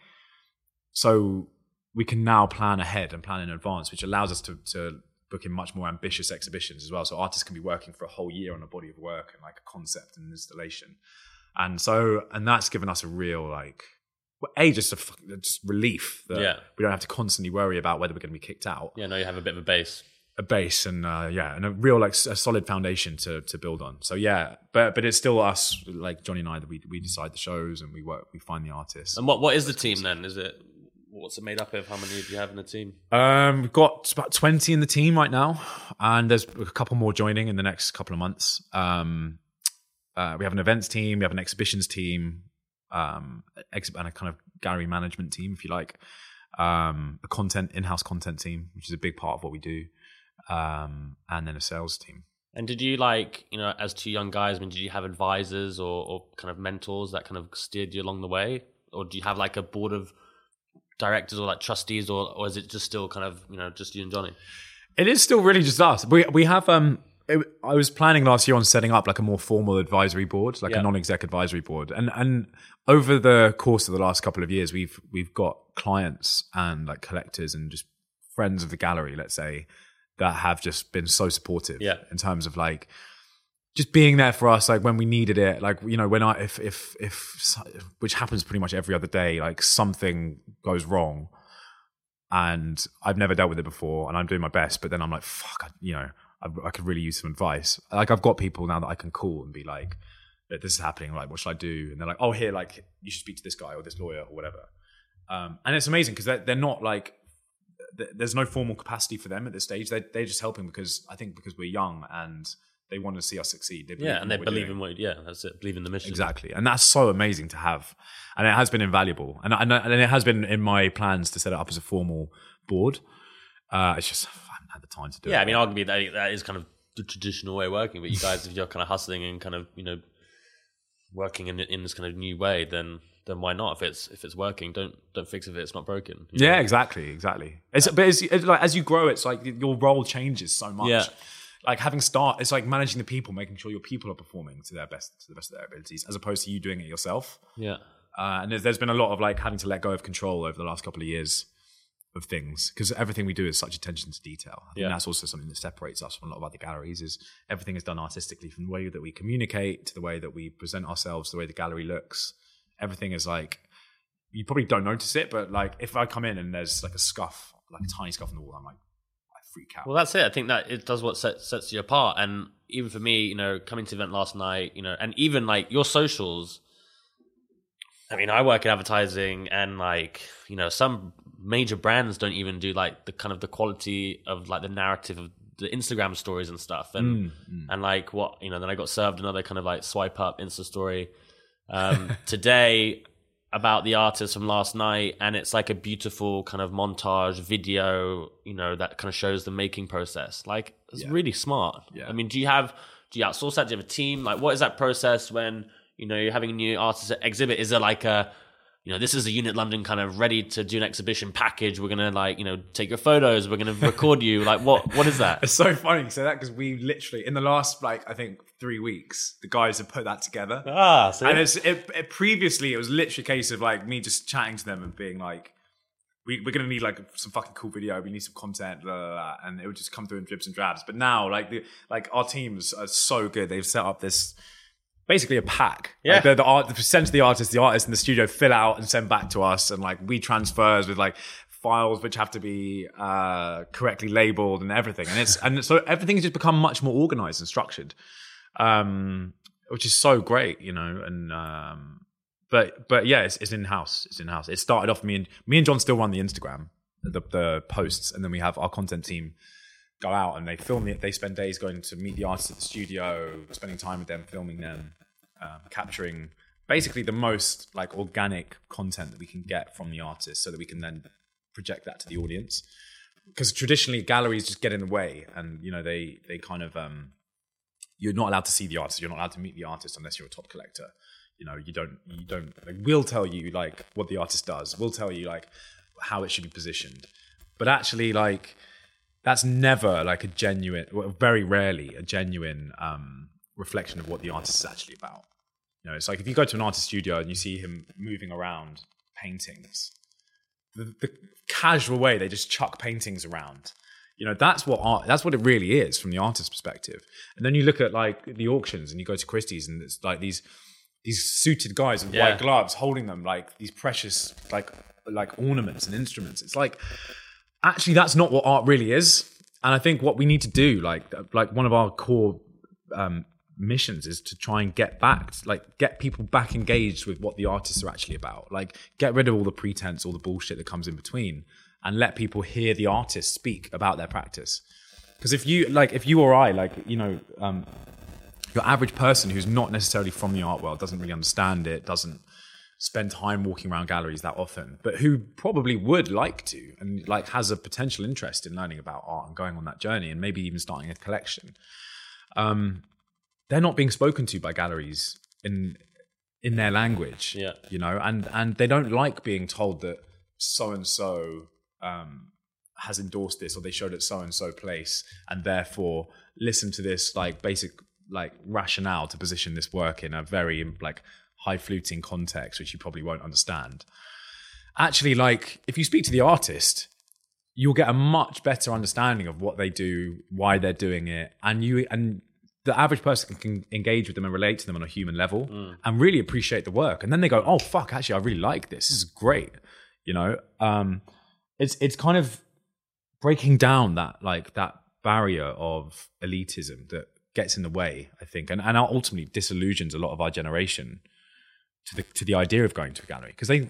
so we can now plan ahead and plan in advance, which allows us to, to book in much more ambitious exhibitions as well. So artists can be working for a whole year on a body of work and like a concept and installation. And so, and that's given us a real like, well, a just a just relief that Yeah. we don't have to constantly worry about whether we're going to be kicked out. Yeah, no, you have a bit of a base. A base and uh, yeah, and a real like a solid foundation to to build on. So yeah, but but it's still us like Jonny and I that we we decide the shows and we work we find the artists. And what what is the team then? Is it what's it made up of? How many do you have in the team? Um, we've got about 20 in the team right now, and there's a couple more joining in the next couple of months. Um, uh, we have an events team, we have an exhibitions team, um, ex- and a kind of gallery management team, if you like, um, a content in-house content team, which is a big part of what we do, um, and then a sales team. And did you like, you know, as two young guys, I mean, did you have advisors or, or kind of mentors that kind of steered you along the way? Or do you have like a board of directors or like trustees or, or is it just still kind of, you know, just you and Jonny? It is still really just us. We we have um. It, I was planning last year on setting up like a more formal advisory board, like Yeah. a non-exec advisory board, and and over the course of the last couple of years, we've we've got clients and like collectors and just friends of the gallery, let's say, that have just been so supportive. Yeah. In terms of like just being there for us, like when we needed it, like you know when I if if if which happens pretty much every other day, like something goes wrong and I've never dealt with it before, and I'm doing my best. But then I'm like, fuck, I, you know, I, I could really use some advice. Like I've got people now that I can call and be like, this is happening. Like, what should I do? And they're like, oh, here, like you should speak to this guy or this lawyer or whatever. Um, and it's amazing because they're, they're not like th- there's no formal capacity for them at this stage. They they're just helping because I think because we're young and they want to see us succeed. They Yeah, and they believe doing. in what, yeah, that's it, believe in the mission. Exactly, and that's so amazing to have, and it has been invaluable, and and, and it has been in my plans to set it up as a formal board. Uh, it's just I haven't had the time to do Yeah, it. I mean, arguably that, that is kind of the traditional way of working, but you guys, if you're kind of hustling and kind of, you know, working in in this kind of new way, then then why not? If it's if it's working, don't don't fix it if it's not broken. Yeah, exactly, exactly. It's but it's, it's like as you grow, it's like your role changes so much. Yeah. Like having start, it's like managing the people, making sure your people are performing to their best, to the best of their abilities, as opposed to you doing it yourself. Yeah. Uh, and there's, there's been a lot of like having to let go of control over the last couple of years of things because everything we do is such attention to detail. I Yeah. that's also something that separates us from a lot of other galleries. Is everything is done artistically from the way that we communicate to the way that we present ourselves, the way the gallery looks. Everything is like you probably don't notice it, but like if I come in and there's like a scuff, like a tiny scuff on the wall, I'm like freak out. Well, that's it. I think that it does what sets sets you apart. And even for me, you know, coming to the event last night, you know, and even like your socials. I mean, I work in advertising, and like you know, some major brands don't even do like the kind of the quality of like the narrative of the Instagram stories and stuff, and and like what you know. Then I got served another kind of like swipe up Insta story um, today about the artist from last night, and it's like a beautiful kind of montage video, you know, that kind of shows the making process. Like it's really smart. Yeah. I mean, do you have do you outsource that? Do you have a team? Like, what is that process when you know you're having a new artist exhibit? Is there like a you know, this is a Unit London kind of ready to do an exhibition package. We're gonna like, you know, take your photos. We're gonna record you. Like, what? What is that? It's so funny you say that because we literally in the last like I think three weeks, the guys have put that together. Ah, so And it's it, it, previously it was literally a case of like me just chatting to them and being like, we, we're gonna need like some fucking cool video. We need some content, blah, blah, blah, and it would just come through in dribs and drabs. But now, like the like our teams are so good. They've set up this basically a pack. Yeah. like the, the art, the percentage of the artist, the artist in the studio fill out and send back to us, and like we transfers with like files which have to be uh, correctly labeled and everything. And it's and so everything's just become much more organized and structured, um, which is so great, you know. And um, but but yeah, it's, it's in house. It's in house. It started off me and me and John still run the Instagram, the, the posts, and then we have our content team go out and they film it. They spend days going to meet the artists at the studio, spending time with them, filming them, um, capturing basically the most like organic content that we can get from the artist, so that we can then project that to the audience. Because traditionally, galleries just get in the way, and you know they they kind of um, you're not allowed to see the artist. You're not allowed to meet the artist unless you're a top collector. You know, you don't you don't like we'll tell you like what the artist does. We'll tell you like how it should be positioned. But actually, like that's never like a genuine, well, very rarely a genuine um, reflection of what the artist is actually about. You know, it's like if you go to an artist studio and you see him moving around paintings, the, the casual way they just chuck paintings around. You know, that's what art. That's what it really is from the artist's perspective. And then you look at like the auctions, and you go to Christie's, and it's like these these suited guys with Yeah. white gloves holding them like these precious like like ornaments and instruments. It's like actually that's not what art really is. And I think what we need to do, like like one of our core um, missions, is to try and get back, like get people back engaged with what the artists are actually about. Like get rid of all the pretense, all the bullshit that comes in between, and let people hear the artist speak about their practice. Because if you like, if you or I, like you know, um, your average person who's not necessarily from the art world doesn't really understand it, doesn't spend time walking around galleries that often, but who probably would like to and like has a potential interest in learning about art and going on that journey and maybe even starting a collection. Um, they're not being spoken to by galleries in in their language. Yeah. You know, and and they don't like being told that so and so um has endorsed this or they showed at so and so place and therefore listen to this like basic like rationale to position this work in a very like high fluting context which you probably won't understand. Actually like if you speak to the artist you'll get a much better understanding of what they do why they're doing it and you and the average person can engage with them and relate to them on a human level and really appreciate the work. And then they go oh fuck actually i really like this. This is great you know? Um it's it's kind of breaking down that like that barrier of elitism that gets in the way i think. And, and ultimately disillusions a lot of our generation to the to the idea of going to a gallery because they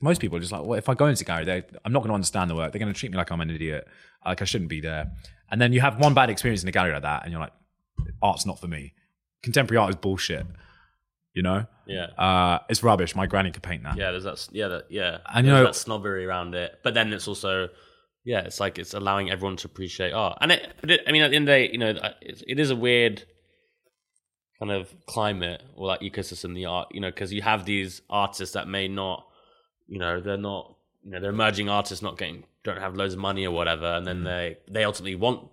most people are just like well if i go into a gallery they, i'm not going to understand the work they're going to treat me like i'm an idiot like i shouldn't be there and then you have one bad experience in a gallery like that and you're like art's not for me contemporary art is bullshit you know yeah. uh, it's rubbish my granny could paint that Yeah, there's that. Yeah, that, yeah. And, you there's know- that snobbery around it, but then it's also, yeah, it's like it's allowing everyone to appreciate art. And it, but it, I mean, at the end of the day, you know, it is a weird kind of climate or like ecosystem the art you know because you have these artists that may not you know they're not you know they're emerging artists not getting don't have loads of money or whatever and then mm. they they ultimately want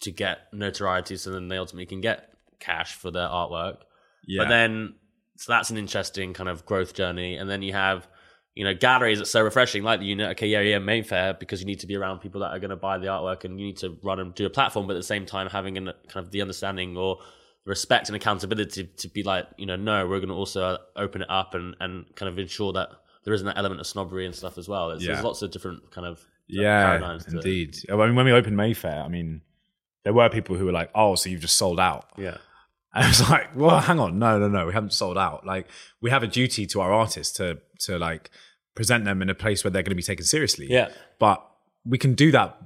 to get notoriety so then they ultimately can get cash for their artwork Yeah. but then so that's an interesting kind of growth journey and then you have you know galleries that's so refreshing like the unit okay yeah yeah Mayfair because you need to be around people that are going to buy the artwork and you need to run and do a platform but at the same time having an, kind of the understanding or respect and accountability to be like you know no we're going to also open it up and and kind of ensure that there isn't that element of snobbery and stuff as well There's- Yeah. there's lots of different kind of uh, yeah, paradigms to it. indeed. I mean, when we opened Mayfair, I mean, there were people who were like, "Oh, so you've just sold out." yeah And I was like, well, hang on, no, no, no, we haven't sold out. Like, we have a duty to our artists to to like present them in a place where they're going to be taken seriously. Yeah. But we can do that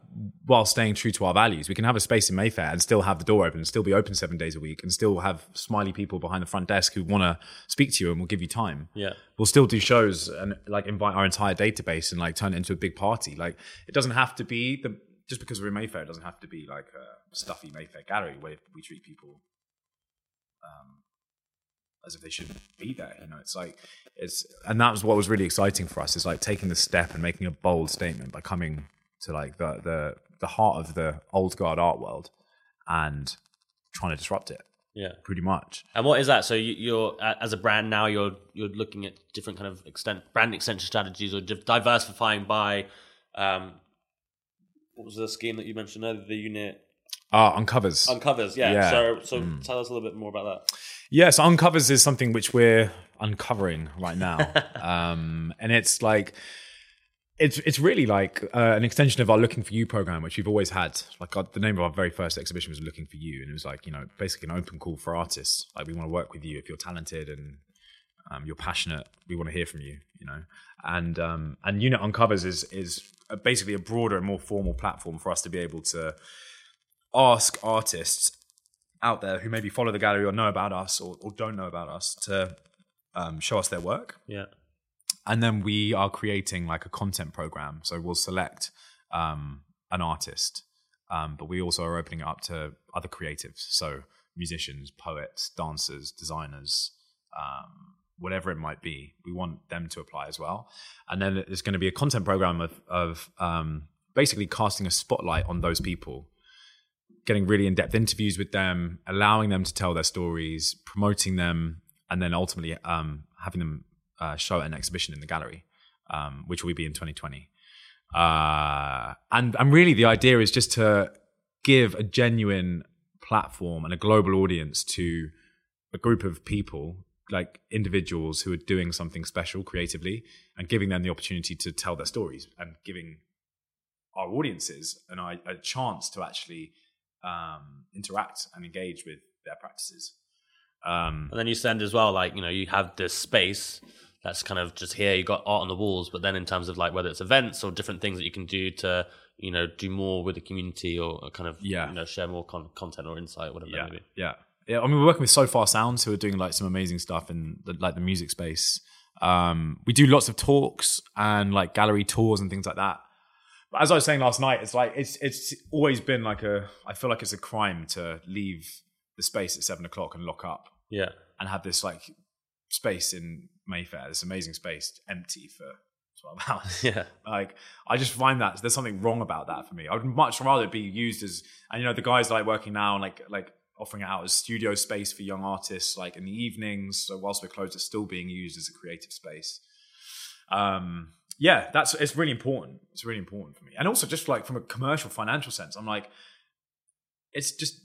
while staying true to our values. We can have a space in Mayfair and still have the door open and still be open seven days a week and still have smiley people behind the front desk who want to speak to you and will give you time. yeah We'll still do shows and like invite our entire database and like turn it into a big party. Like, it doesn't have to be the just because we're in Mayfair, it doesn't have to be like a stuffy Mayfair gallery where we treat people um, as if they should be there. You know, it's like it's and that was what was really exciting for us is like taking the step and making a bold statement by coming to like the the the heart of the old guard art world and trying to disrupt it yeah pretty much. And what is that? So you, you're uh, as a brand now, you're you're looking at different kind of extent brand extension strategies or diversifying by. Um, what was the scheme that you mentioned earlier? The unit Ah, uncovers. uncovers. Yeah. Yeah. So so tell us a little bit more about that. Yes, uncovers is something which we're uncovering right now, um, and it's like it's it's really like uh, an extension of our Looking for You program, which we've always had. Like our, the name of our very first exhibition was Looking for You, and it was like you know basically an open call for artists. Like we want to work with you if you're talented and um, you're passionate. We want to hear from you, you know. And um, and Unit Uncovers is is basically a broader and more formal platform for us to be able to ask artists out there who maybe follow the gallery or know about us or, or don't know about us to um, show us their work. Yeah. And then we are creating like a content program. So we'll select um, an artist, um, but we also are opening it up to other creatives. So musicians, poets, dancers, designers, um, whatever it might be. We want them to apply as well. And then there's going to be a content program of, of um, basically casting a spotlight on those people getting really in-depth interviews with them, allowing them to tell their stories, promoting them, and then ultimately um, having them uh, show an exhibition in the gallery, um, which will be in 2020. Uh, and and really, the idea is just to give a genuine platform and a global audience to a group of people, like individuals who are doing something special creatively, and giving them the opportunity to tell their stories and giving our audiences an, a chance to actually um, interact and engage with their practices. Um, And then you send as well, like you know, you have this space that's kind of just here. You got art on the walls, but then in terms of like whether it's events or different things that you can do to you know do more with the community or kind of Yeah. you know share more con- content or insight, whatever yeah, yeah, yeah. I mean, we're working with Sofar Sounds, who are doing like some amazing stuff in the, like the music space. Um, we do lots of talks and like gallery tours and things like that. But as I was saying last night, it's like it's it's always been like a. I feel like it's a crime to leave the space at seven o'clock and lock up Yeah, and have this like space in Mayfair, this amazing space, empty for twelve hours. yeah, Like, I just find that there's something wrong about that for me. I would much rather it be used as, and you know, the guys like working now, like like offering it out as studio space for young artists, like in the evenings. So whilst we're closed, it's still being used as a creative space. Um, yeah, that's it's really important. It's really important for me, and also just like from a commercial, financial sense, I'm like, it's just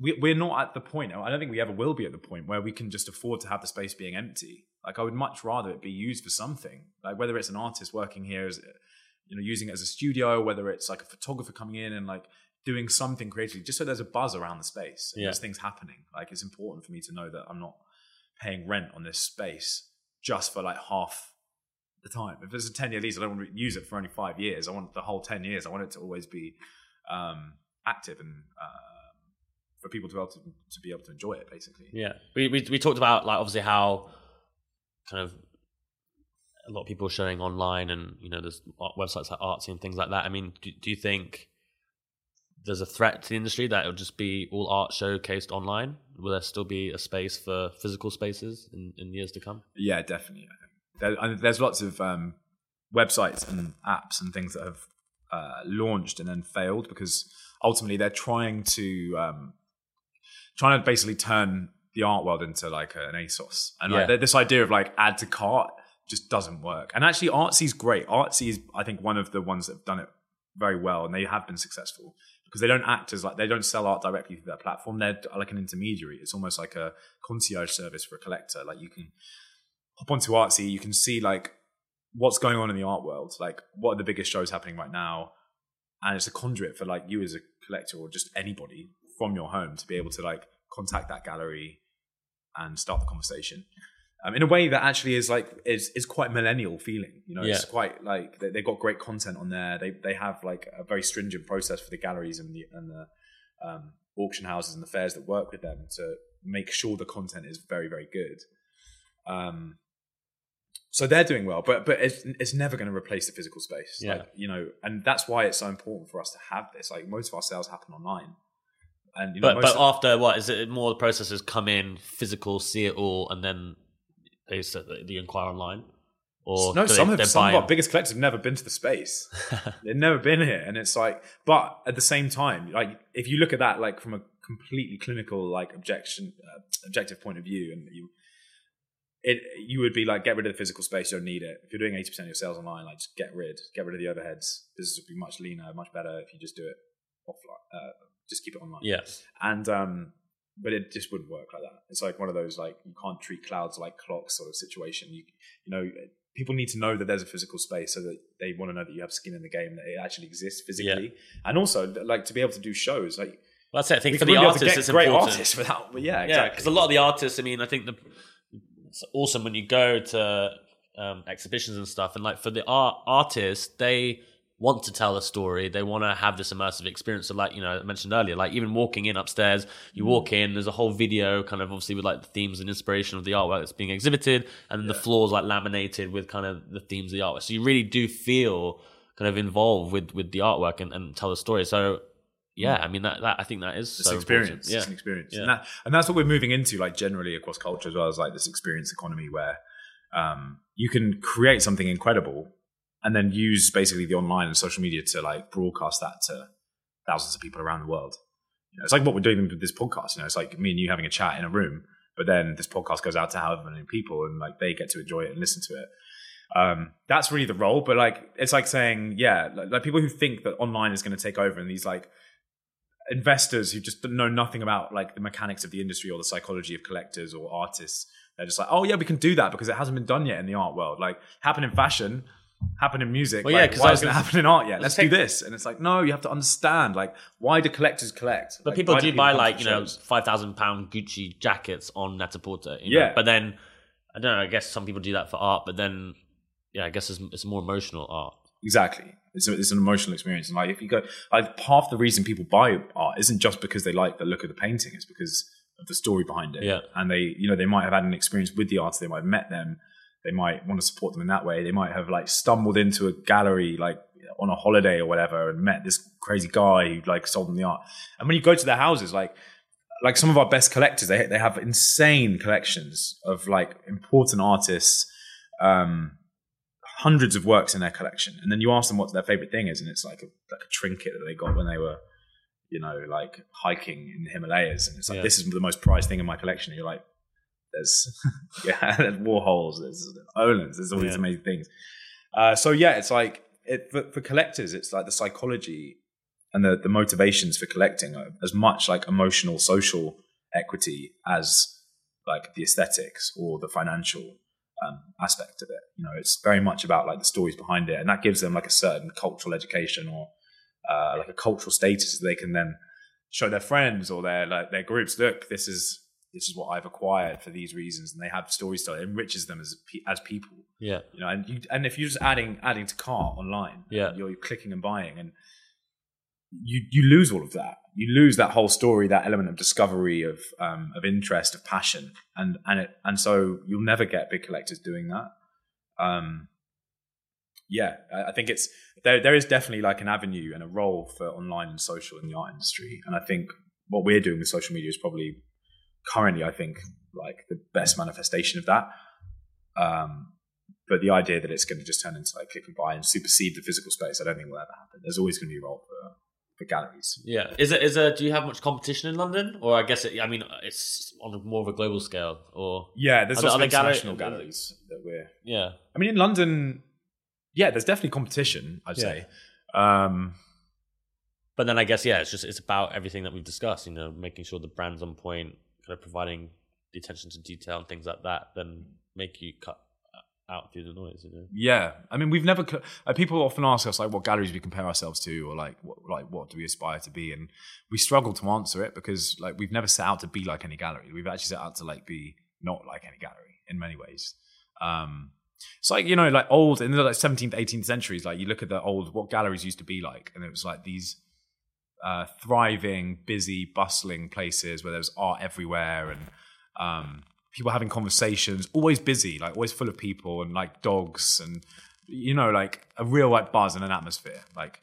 we, we're not at the point. I don't think we ever will be at the point where we can just afford to have the space being empty. Like I would much rather it be used for something. Like whether it's an artist working here as you know using it as a studio, whether it's like a photographer coming in and like doing something creatively, just so there's a buzz around the space. And Yeah. There's things happening. Like it's important for me to know that I'm not paying rent on this space just for like half the time. If it's a 10 year lease, I don't want to use it for only five years. I want the whole 10 years. I want it to always be um, active and uh, for people to be able to, to be able to enjoy it, basically. yeah. We, we we talked about like obviously how kind of a lot of people showing online, and you know, there's websites like Artsy and things like that. I mean, do, do you think there's a threat to the industry that it'll just be all art showcased online? Will there still be a space for physical spaces in, in years to come? Yeah, definitely. I think there, and there's lots of um, websites and apps and things that have uh, launched and then failed because ultimately they're trying to um, trying to basically turn the art world into like an ASOS, and like, Yeah. this idea of like add to cart just doesn't work. And actually, Artsy's great. Artsy is, I think, one of the ones that have done it very well, and they have been successful because they don't act as like they don't sell art directly through their platform. They're like an intermediary. It's almost like a concierge service for a collector. Like you can hop onto Artsy, you can see like what's going on in the art world, like what are the biggest shows happening right now, and it's a conduit for like you as a collector or just anybody from your home to be able to like contact that gallery and start the conversation. Um, in a way that actually is like is is quite millennial feeling, you know. It's quite like they, they've got great content on there. They they have like a very stringent process for the galleries and the and the um, auction houses and the fairs that work with them to make sure the content is very very good. Um, so they're doing well, but but it's it's never going to replace the physical space. Yeah. Like, you know, and that's why it's so important for us to have this. Like most of our sales happen online, and you know, But but after what is it? More the processes come in physical, see it all, and then they set the, the inquire online. Or no, some they, of some of our biggest collectors have never been to the space. They've never been here, and it's like, but at the same time, like if you look at that like from a completely clinical, like objection, uh, objective point of view, and you, it you would be like, get rid of the physical space, you don't need it. If you're doing eighty percent of your sales online, like just get rid, get rid of the overheads. Business would be much leaner, much better if you just do it offline. Uh, just keep it online. yeah, and um but it just wouldn't work like that it's like one of those like you can't treat clouds like clocks sort of situation you you know people need to know that there's a physical space so that they want to know that you have skin in the game that it actually exists physically and also like to be able to do shows like well, that's it. I think for the really be able to artists, it's great important. artists without but yeah Yeah, exactly because a lot of the artists, I mean, I think the it's awesome when you go to um, exhibitions and stuff, and like for the art artists, they want to tell a story. They want to have this immersive experience. So, like you know, I mentioned earlier, like even walking in upstairs, you walk in, there's a whole video, kind of obviously with like the themes and inspiration of the artwork that's being exhibited, and then the floors like laminated with kind of the themes of the artwork. So you really do feel kind of involved with with the artwork and, and tell the story. So. Yeah, I mean that, that I think that is so an experience. Yeah, it's an experience Yeah. and, that, and that's what we're moving into like generally across culture as well as like this experience economy where um, you can create something incredible and then use basically the online and social media to like broadcast that to thousands of people around the world. You know, it's like what we're doing with this podcast you know it's like me and you having a chat in a room but then this podcast goes out to however many people and like they get to enjoy it and listen to it. Um, that's really the role but like it's like saying yeah like, like people who think that online is going to take over and these like investors who just know nothing about like the mechanics of the industry or the psychology of collectors or artists they're just like oh yeah we can do that because it hasn't been done yet in the art world. Like happen in fashion happen in music Well, like, yeah, 'cause why I was isn't it in art yet let's take- do this and it's like no you have to understand like why do collectors collect But Like, people do people buy like you know five thousand pound Gucci jackets on Net-a-Porter. You know? Yeah. But then I don't know. I guess some people do that for art, but then yeah, I guess it's, it's more emotional art. Exactly. It's, a, it's an emotional experience. And like, if you go, like, half the reason people buy art isn't just because they like the look of the painting, it's because of the story behind it. Yeah. And they, you know, they might have had an experience with the artist, they might have met them, they might want to support them in that way. They might have, like, stumbled into a gallery, like, on a holiday or whatever, and met this crazy guy who, like, sold them the art. And when you go to their houses, like, like some of our best collectors, they they have insane collections of like important artists, um, hundreds of works in their collection, and then you ask them what their favorite thing is, and it's like a, like a trinket that they got when they were, you know, like hiking in the Himalayas, and it's like Yeah. this is the most prized thing in my collection. And you're like, there's yeah, there's Warhols, there's Olands, there's all these amazing things. Uh, so yeah, it's like it for, for collectors, it's like the psychology and the, the motivations for collecting are as much like emotional, social equity as like the aesthetics or the financial um, aspect of it. You know, it's very much about like the stories behind it, and that gives them like a certain cultural education or uh, like a cultural status that they can then show their friends or their like their groups. Look, this is this is what I've acquired for these reasons, and they have stories to tell. It enriches them as as people. Yeah. You know, and you and if you're just adding adding to cart online, Yeah. you're, you're clicking and buying, and you you lose all of that. You lose that whole story, that element of discovery, of um, of interest, of passion, and and it and so you'll never get big collectors doing that. Um, yeah, I I think it's there. There is definitely like an avenue and a role for online and social in the art industry, and I think what we're doing with social media is probably currently, I think, like the best manifestation of that. Um, but the idea that it's going to just turn into like click and buy and supersede the physical space, I don't think will ever happen. There's always going to be a role for for galleries. Yeah. Is it? Is there? Do you have much competition in London, or I guess it, I mean it's on a more of a global scale, or Yeah, there's Are also other gallery- international galleries that we're. yeah, I mean, in London, yeah, there's definitely competition. I'd Yeah. say. Um, but then I guess yeah, it's just it's about everything that we've discussed. You know, making sure the brand's on point, kind of providing the attention to detail and things like that. Then make you cut out through the noise. You know. Yeah, I mean, we've never. Like, people often ask us like, what galleries we compare ourselves to, or like, what, like, what do we aspire to be? And we struggle to answer it because like we've never set out to be like any gallery. We've actually set out to like be not like any gallery in many ways. Um, it's like you know, like old in the like seventeenth, eighteenth centuries. Like you look at the old what galleries used to be like, and it was like these uh, thriving, busy, bustling places where there was art everywhere and um, people having conversations, always busy, like always full of people and like dogs and you know, like a real like buzz and an atmosphere, like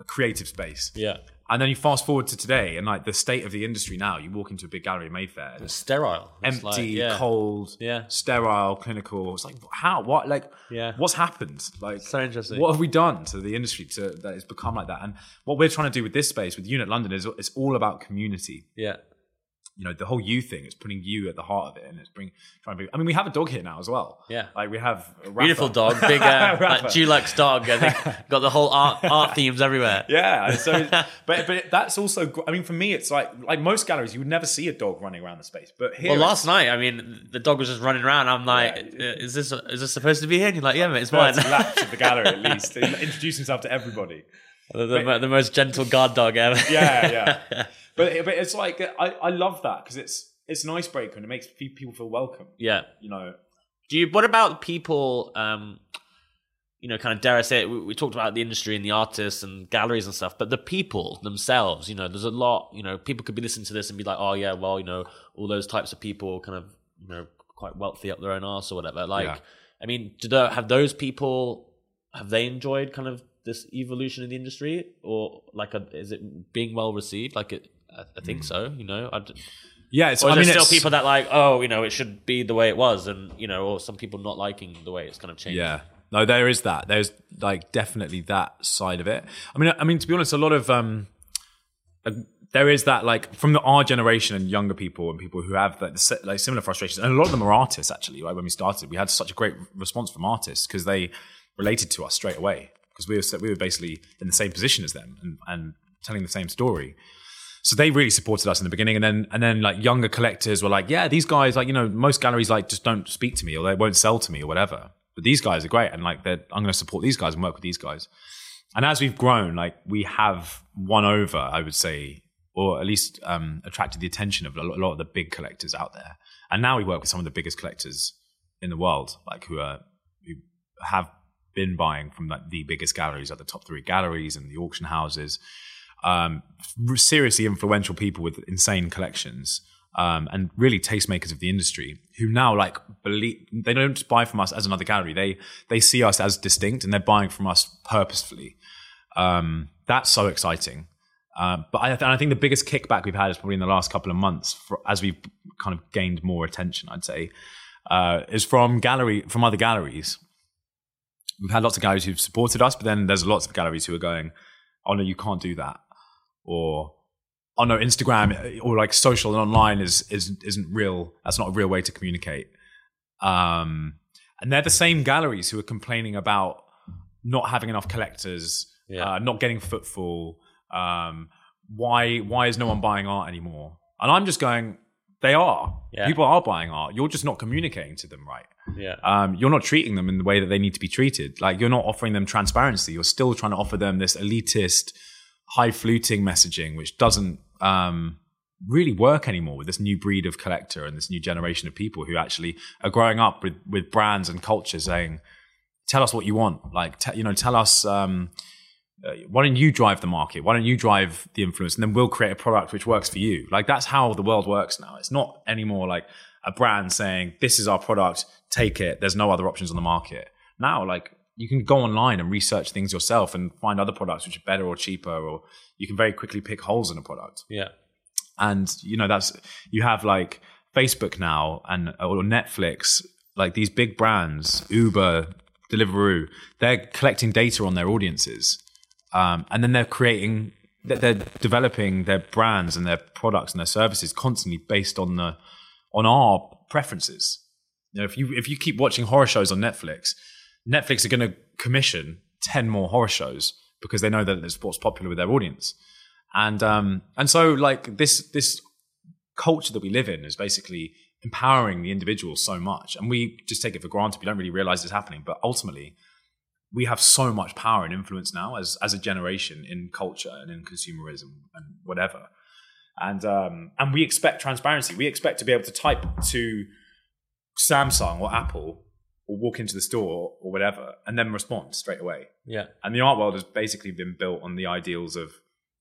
a creative space. Yeah. And then you fast forward to today and like the state of the industry now. You walk into a big gallery in Mayfair, It's sterile. It's empty, like, yeah. cold, Yeah. sterile, clinical. It's like how, what, like, Yeah. what's happened? Like, So interesting. what have we done to the industry to that it's become like that? And what we're trying to do with this space, with Unit London, is it's all about community. Yeah. You know, the whole you thing is putting you at the heart of it, and it's bring trying to. Be, I mean, we have a dog here now as well. Yeah. like we have a Beautiful dog, big uh, like Dulux dog. I think got the whole art art themes everywhere. Yeah, so but but that's also. I mean, for me, it's like like most galleries, you would never see a dog running around the space, but here, Well, last night, I mean, the dog was just running around. I'm like, Yeah. "Uh, "Is this is this supposed to be here?" And you're like, "Yeah, mate, it's mine." laps of the gallery at least, introduce himself to everybody. the, the, the most gentle guard dog ever. Yeah, yeah. But but it's like I I love that because it's it's an icebreaker and it makes people feel welcome. yeah. You know, Do you? What about people? Um, you know, kind of dare I say it? We, we talked about the industry and the artists and galleries and stuff, but the people themselves. You know, there's a lot. You know, people could be listening to this and be like, "Oh yeah, well, you know, all those types of people, kind of, you know, quite wealthy up their own arse or whatever." Like, Yeah. I mean, do the, have those people have they enjoyed kind of this evolution in the industry, or like, a, is it being well received? Like, it, I, I think so. You know, I d- yeah. It's or is I mean, there still it's- people that like, oh, you know, it should be the way it was, and you know, or some people not liking the way it's kind of changed. Yeah. No, there is that. There's like definitely that side of it. I mean, I mean to be honest, a lot of um, uh, there is that like from the our generation and younger people and people who have like, si- like similar frustrations, and a lot of them are artists actually. Like when we started, we had such a great response from artists because they related to us straight away because we were we were basically in the same position as them and, and telling the same story. So they really supported us in the beginning, and then and then like younger collectors were like, yeah, these guys like you know most galleries like just don't speak to me or they won't sell to me or whatever. But these guys are great, and like they're, I'm going to support these guys and work with these guys. And as we've grown, like we have won over, I would say, or at least um, attracted the attention of a lot, of the big collectors out there. And now we work with some of the biggest collectors in the world, like who are who have been buying from like the biggest galleries, like the top three galleries and the auction houses. Um, seriously influential people with insane collections. Um, and really tastemakers of the industry who now like believe they don't buy from us as another gallery. They they see us as distinct and they're buying from us purposefully. Um, that's so exciting. Um, but I, and I think the biggest kickback we've had is probably in the last couple of months for, as we've kind of gained more attention I'd say uh, is from gallery from other galleries. We've had lots of galleries who've supported us but then there's lots of galleries who are going oh no you can't do that or oh no, Instagram or like social and online is is isn't real. That's not a real way to communicate. Um, and they're the same galleries who are complaining about not having enough collectors, Yeah. uh, not getting footfall. Um, why why is no one buying art anymore? And I'm just going, they are. Yeah. People are buying art. You're just not communicating to them right yeah, um, you're not treating them in the way that they need to be treated. Like you're not offering them transparency. You're still trying to offer them this elitist, high fluting messaging, which doesn't um, really work anymore with this new breed of collector and this new generation of people who actually are growing up with with brands and culture saying, "Tell us what you want." Like you know, tell us. Um, uh, why don't you drive the market? Why don't you drive the influence? And then we'll create a product which works for you. Like that's how the world works now. It's not anymore like a brand saying, this is our product, take it. There's no other options on the market. Now, like you can go online and research things yourself and find other products which are better or cheaper, or you can very quickly pick holes in a product. Yeah. And you know that's you have like Facebook now and or Netflix, like these big brands, Uber, Deliveroo, they're collecting data on their audiences, um, and then they're creating, they're, they're developing their brands and their products and their services constantly based on the on our preferences. You know, if you if you keep watching horror shows on Netflix, Netflix are going to commission ten more horror shows because they know that it's what's popular with their audience, and um and so like this this culture that we live in is basically empowering the individual so much, and we just take it for granted. We don't really realize it's happening, but ultimately, we have so much power and influence now as as a generation in culture and in consumerism and whatever. And um, and we expect transparency. We expect to be able to type to Samsung or Apple or walk into the store or whatever and then respond straight away. Yeah. And the art world has basically been built on the ideals of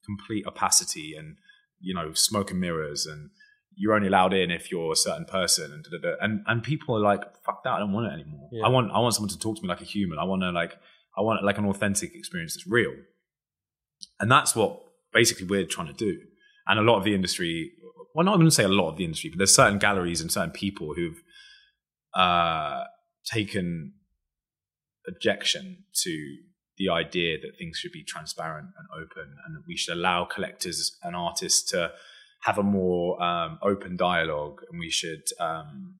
complete opacity and you know smoke and mirrors and you're only allowed in if you're a certain person and da, da, da. and and people are like fuck that I don't want it anymore. Yeah. I want I want someone to talk to me like a human. I want to like I want like an authentic experience that's real. And that's what basically we're trying to do. And a lot of the industry, well, not going to say a lot of the industry, but there's certain galleries and certain people who've uh, taken objection to the idea that things should be transparent and open and that we should allow collectors and artists to have a more um, open dialogue and we should um,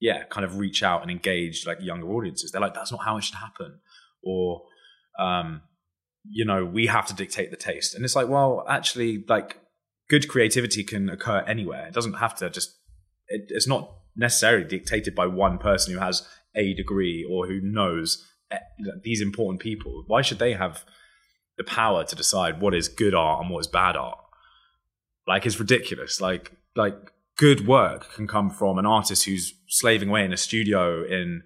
yeah kind of reach out and engage like younger audiences. They're like that's not how it should happen. Or um, you know we have to dictate the taste. And it's like well actually like good creativity can occur anywhere. It doesn't have to just it, it's not necessarily dictated by one person who has a degree or who knows eh, these important people. Why should they have the power to decide what is good art and what is bad art? Like it's ridiculous. Like like good work can come from an artist who's slaving away in a studio in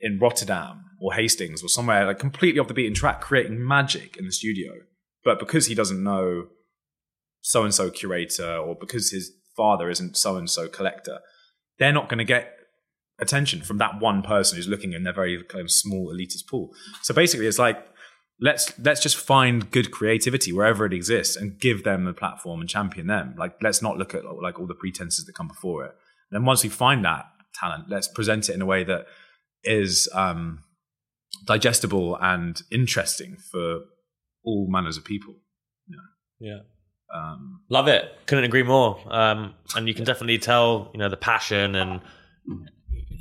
in Rotterdam or Hastings or somewhere like completely off the beaten track creating magic in the studio. But because he doesn't know so and so curator or because his father isn't so and so collector they're not going to get attention from that one person who's looking in their very kind of small elitist pool. So basically, it's like let's let's just find good creativity wherever it exists and give them a platform and champion them. Like let's not look at like all the pretenses that come before it. And then once we find that talent, let's present it in a way that is um, digestible and interesting for all manners of people. Yeah. Um, Love it. Couldn't agree more. Um, and you can definitely tell, you know, the passion and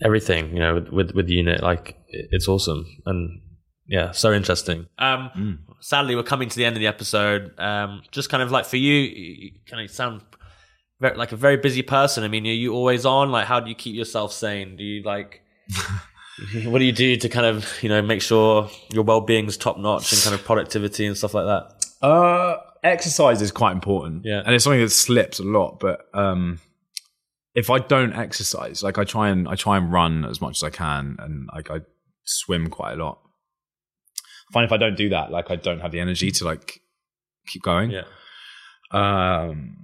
everything, you know, with, with, with the unit. Like, it's awesome. And yeah, so interesting. Um, Mm. Sadly, we're coming to the end of the episode. Um, just kind of like for you, you kind of sound very, like a very busy person. I mean, are you always on? Like, how do you keep yourself sane? Do you like, what do you do to kind of, you know, make sure your well being is top notch and kind of productivity and stuff like that? Uh, exercise is quite important. Yeah. and it's something that slips a lot. But um, if I don't exercise, like I try and I try and run as much as I can, and like I swim quite a lot. I find if I don't do that, like I don't have the energy to like keep going. Yeah. Um,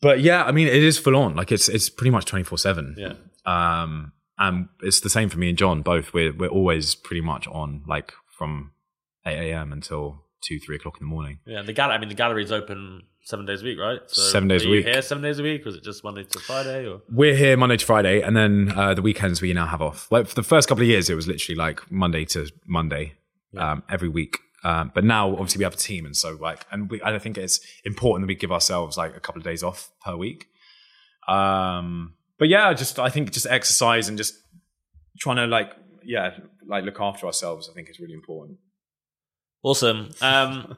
but yeah, I mean, it is full on. Like it's it's pretty much twenty four seven. Yeah. Um, and it's the same for me and John. Both we're we're always pretty much on, like from eight a.m. until two three o'clock in the morning. Yeah, the gallery. I mean, the gallery's open seven days a week, right? So Seven days a week. Here seven days a week, or is it just Monday to Friday? Or We're here Monday to Friday, and then uh, the weekends we now have off. Like for the first couple of years, it was literally like Monday to Monday um, every week. Um, but now, obviously, we have a team, and so like, and we, I think it's important that we give ourselves like a couple of days off per week. Um, but yeah, just I think just exercise and just trying to like, yeah, like look after ourselves. I think is really important. Awesome. Um,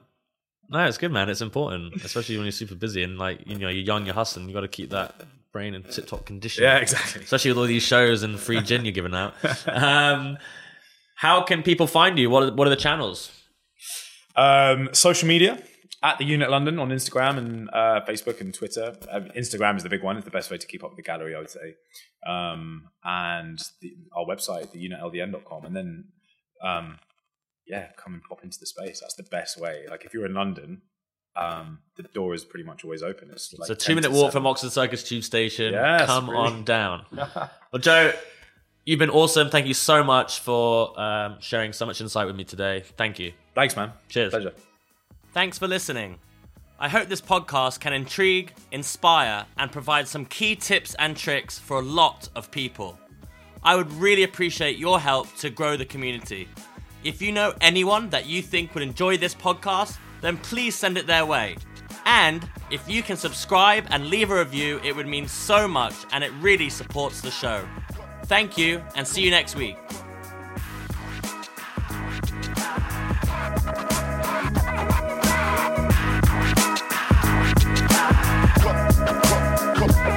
no, it's good, man. It's important, especially when you're super busy and like you know you're young, you're hustling. You got to keep that brain in tip top condition. Yeah, exactly. Especially with all these shows and free gin you're giving out. Um, how can people find you? What are, what are the channels? Um, social media at the Unit London on Instagram and uh, Facebook and Twitter. Um, Instagram is the big one; it's the best way to keep up with the gallery, I would say. Um, and the, our website, theunitldn.com, and then um, yeah, come and pop into the space. That's the best way. Like if you're in London, um, the door is pretty much always open. It's like It's a two minute walk 7. from Oxford Circus Tube Station. Yes, Come really. on down. well, Joe, You've been awesome. Thank you so much for um, sharing so much insight with me today. Thank you. Thanks, man. Cheers. Pleasure. Thanks for listening. I hope this podcast can intrigue, inspire, and provide some key tips and tricks for a lot of people. I would really appreciate your help to grow the community. If you know anyone that you think would enjoy this podcast, then please send it their way. And if you can subscribe and leave a review, it would mean so much and it really supports the show. Thank you and see you next week. Come, come, come.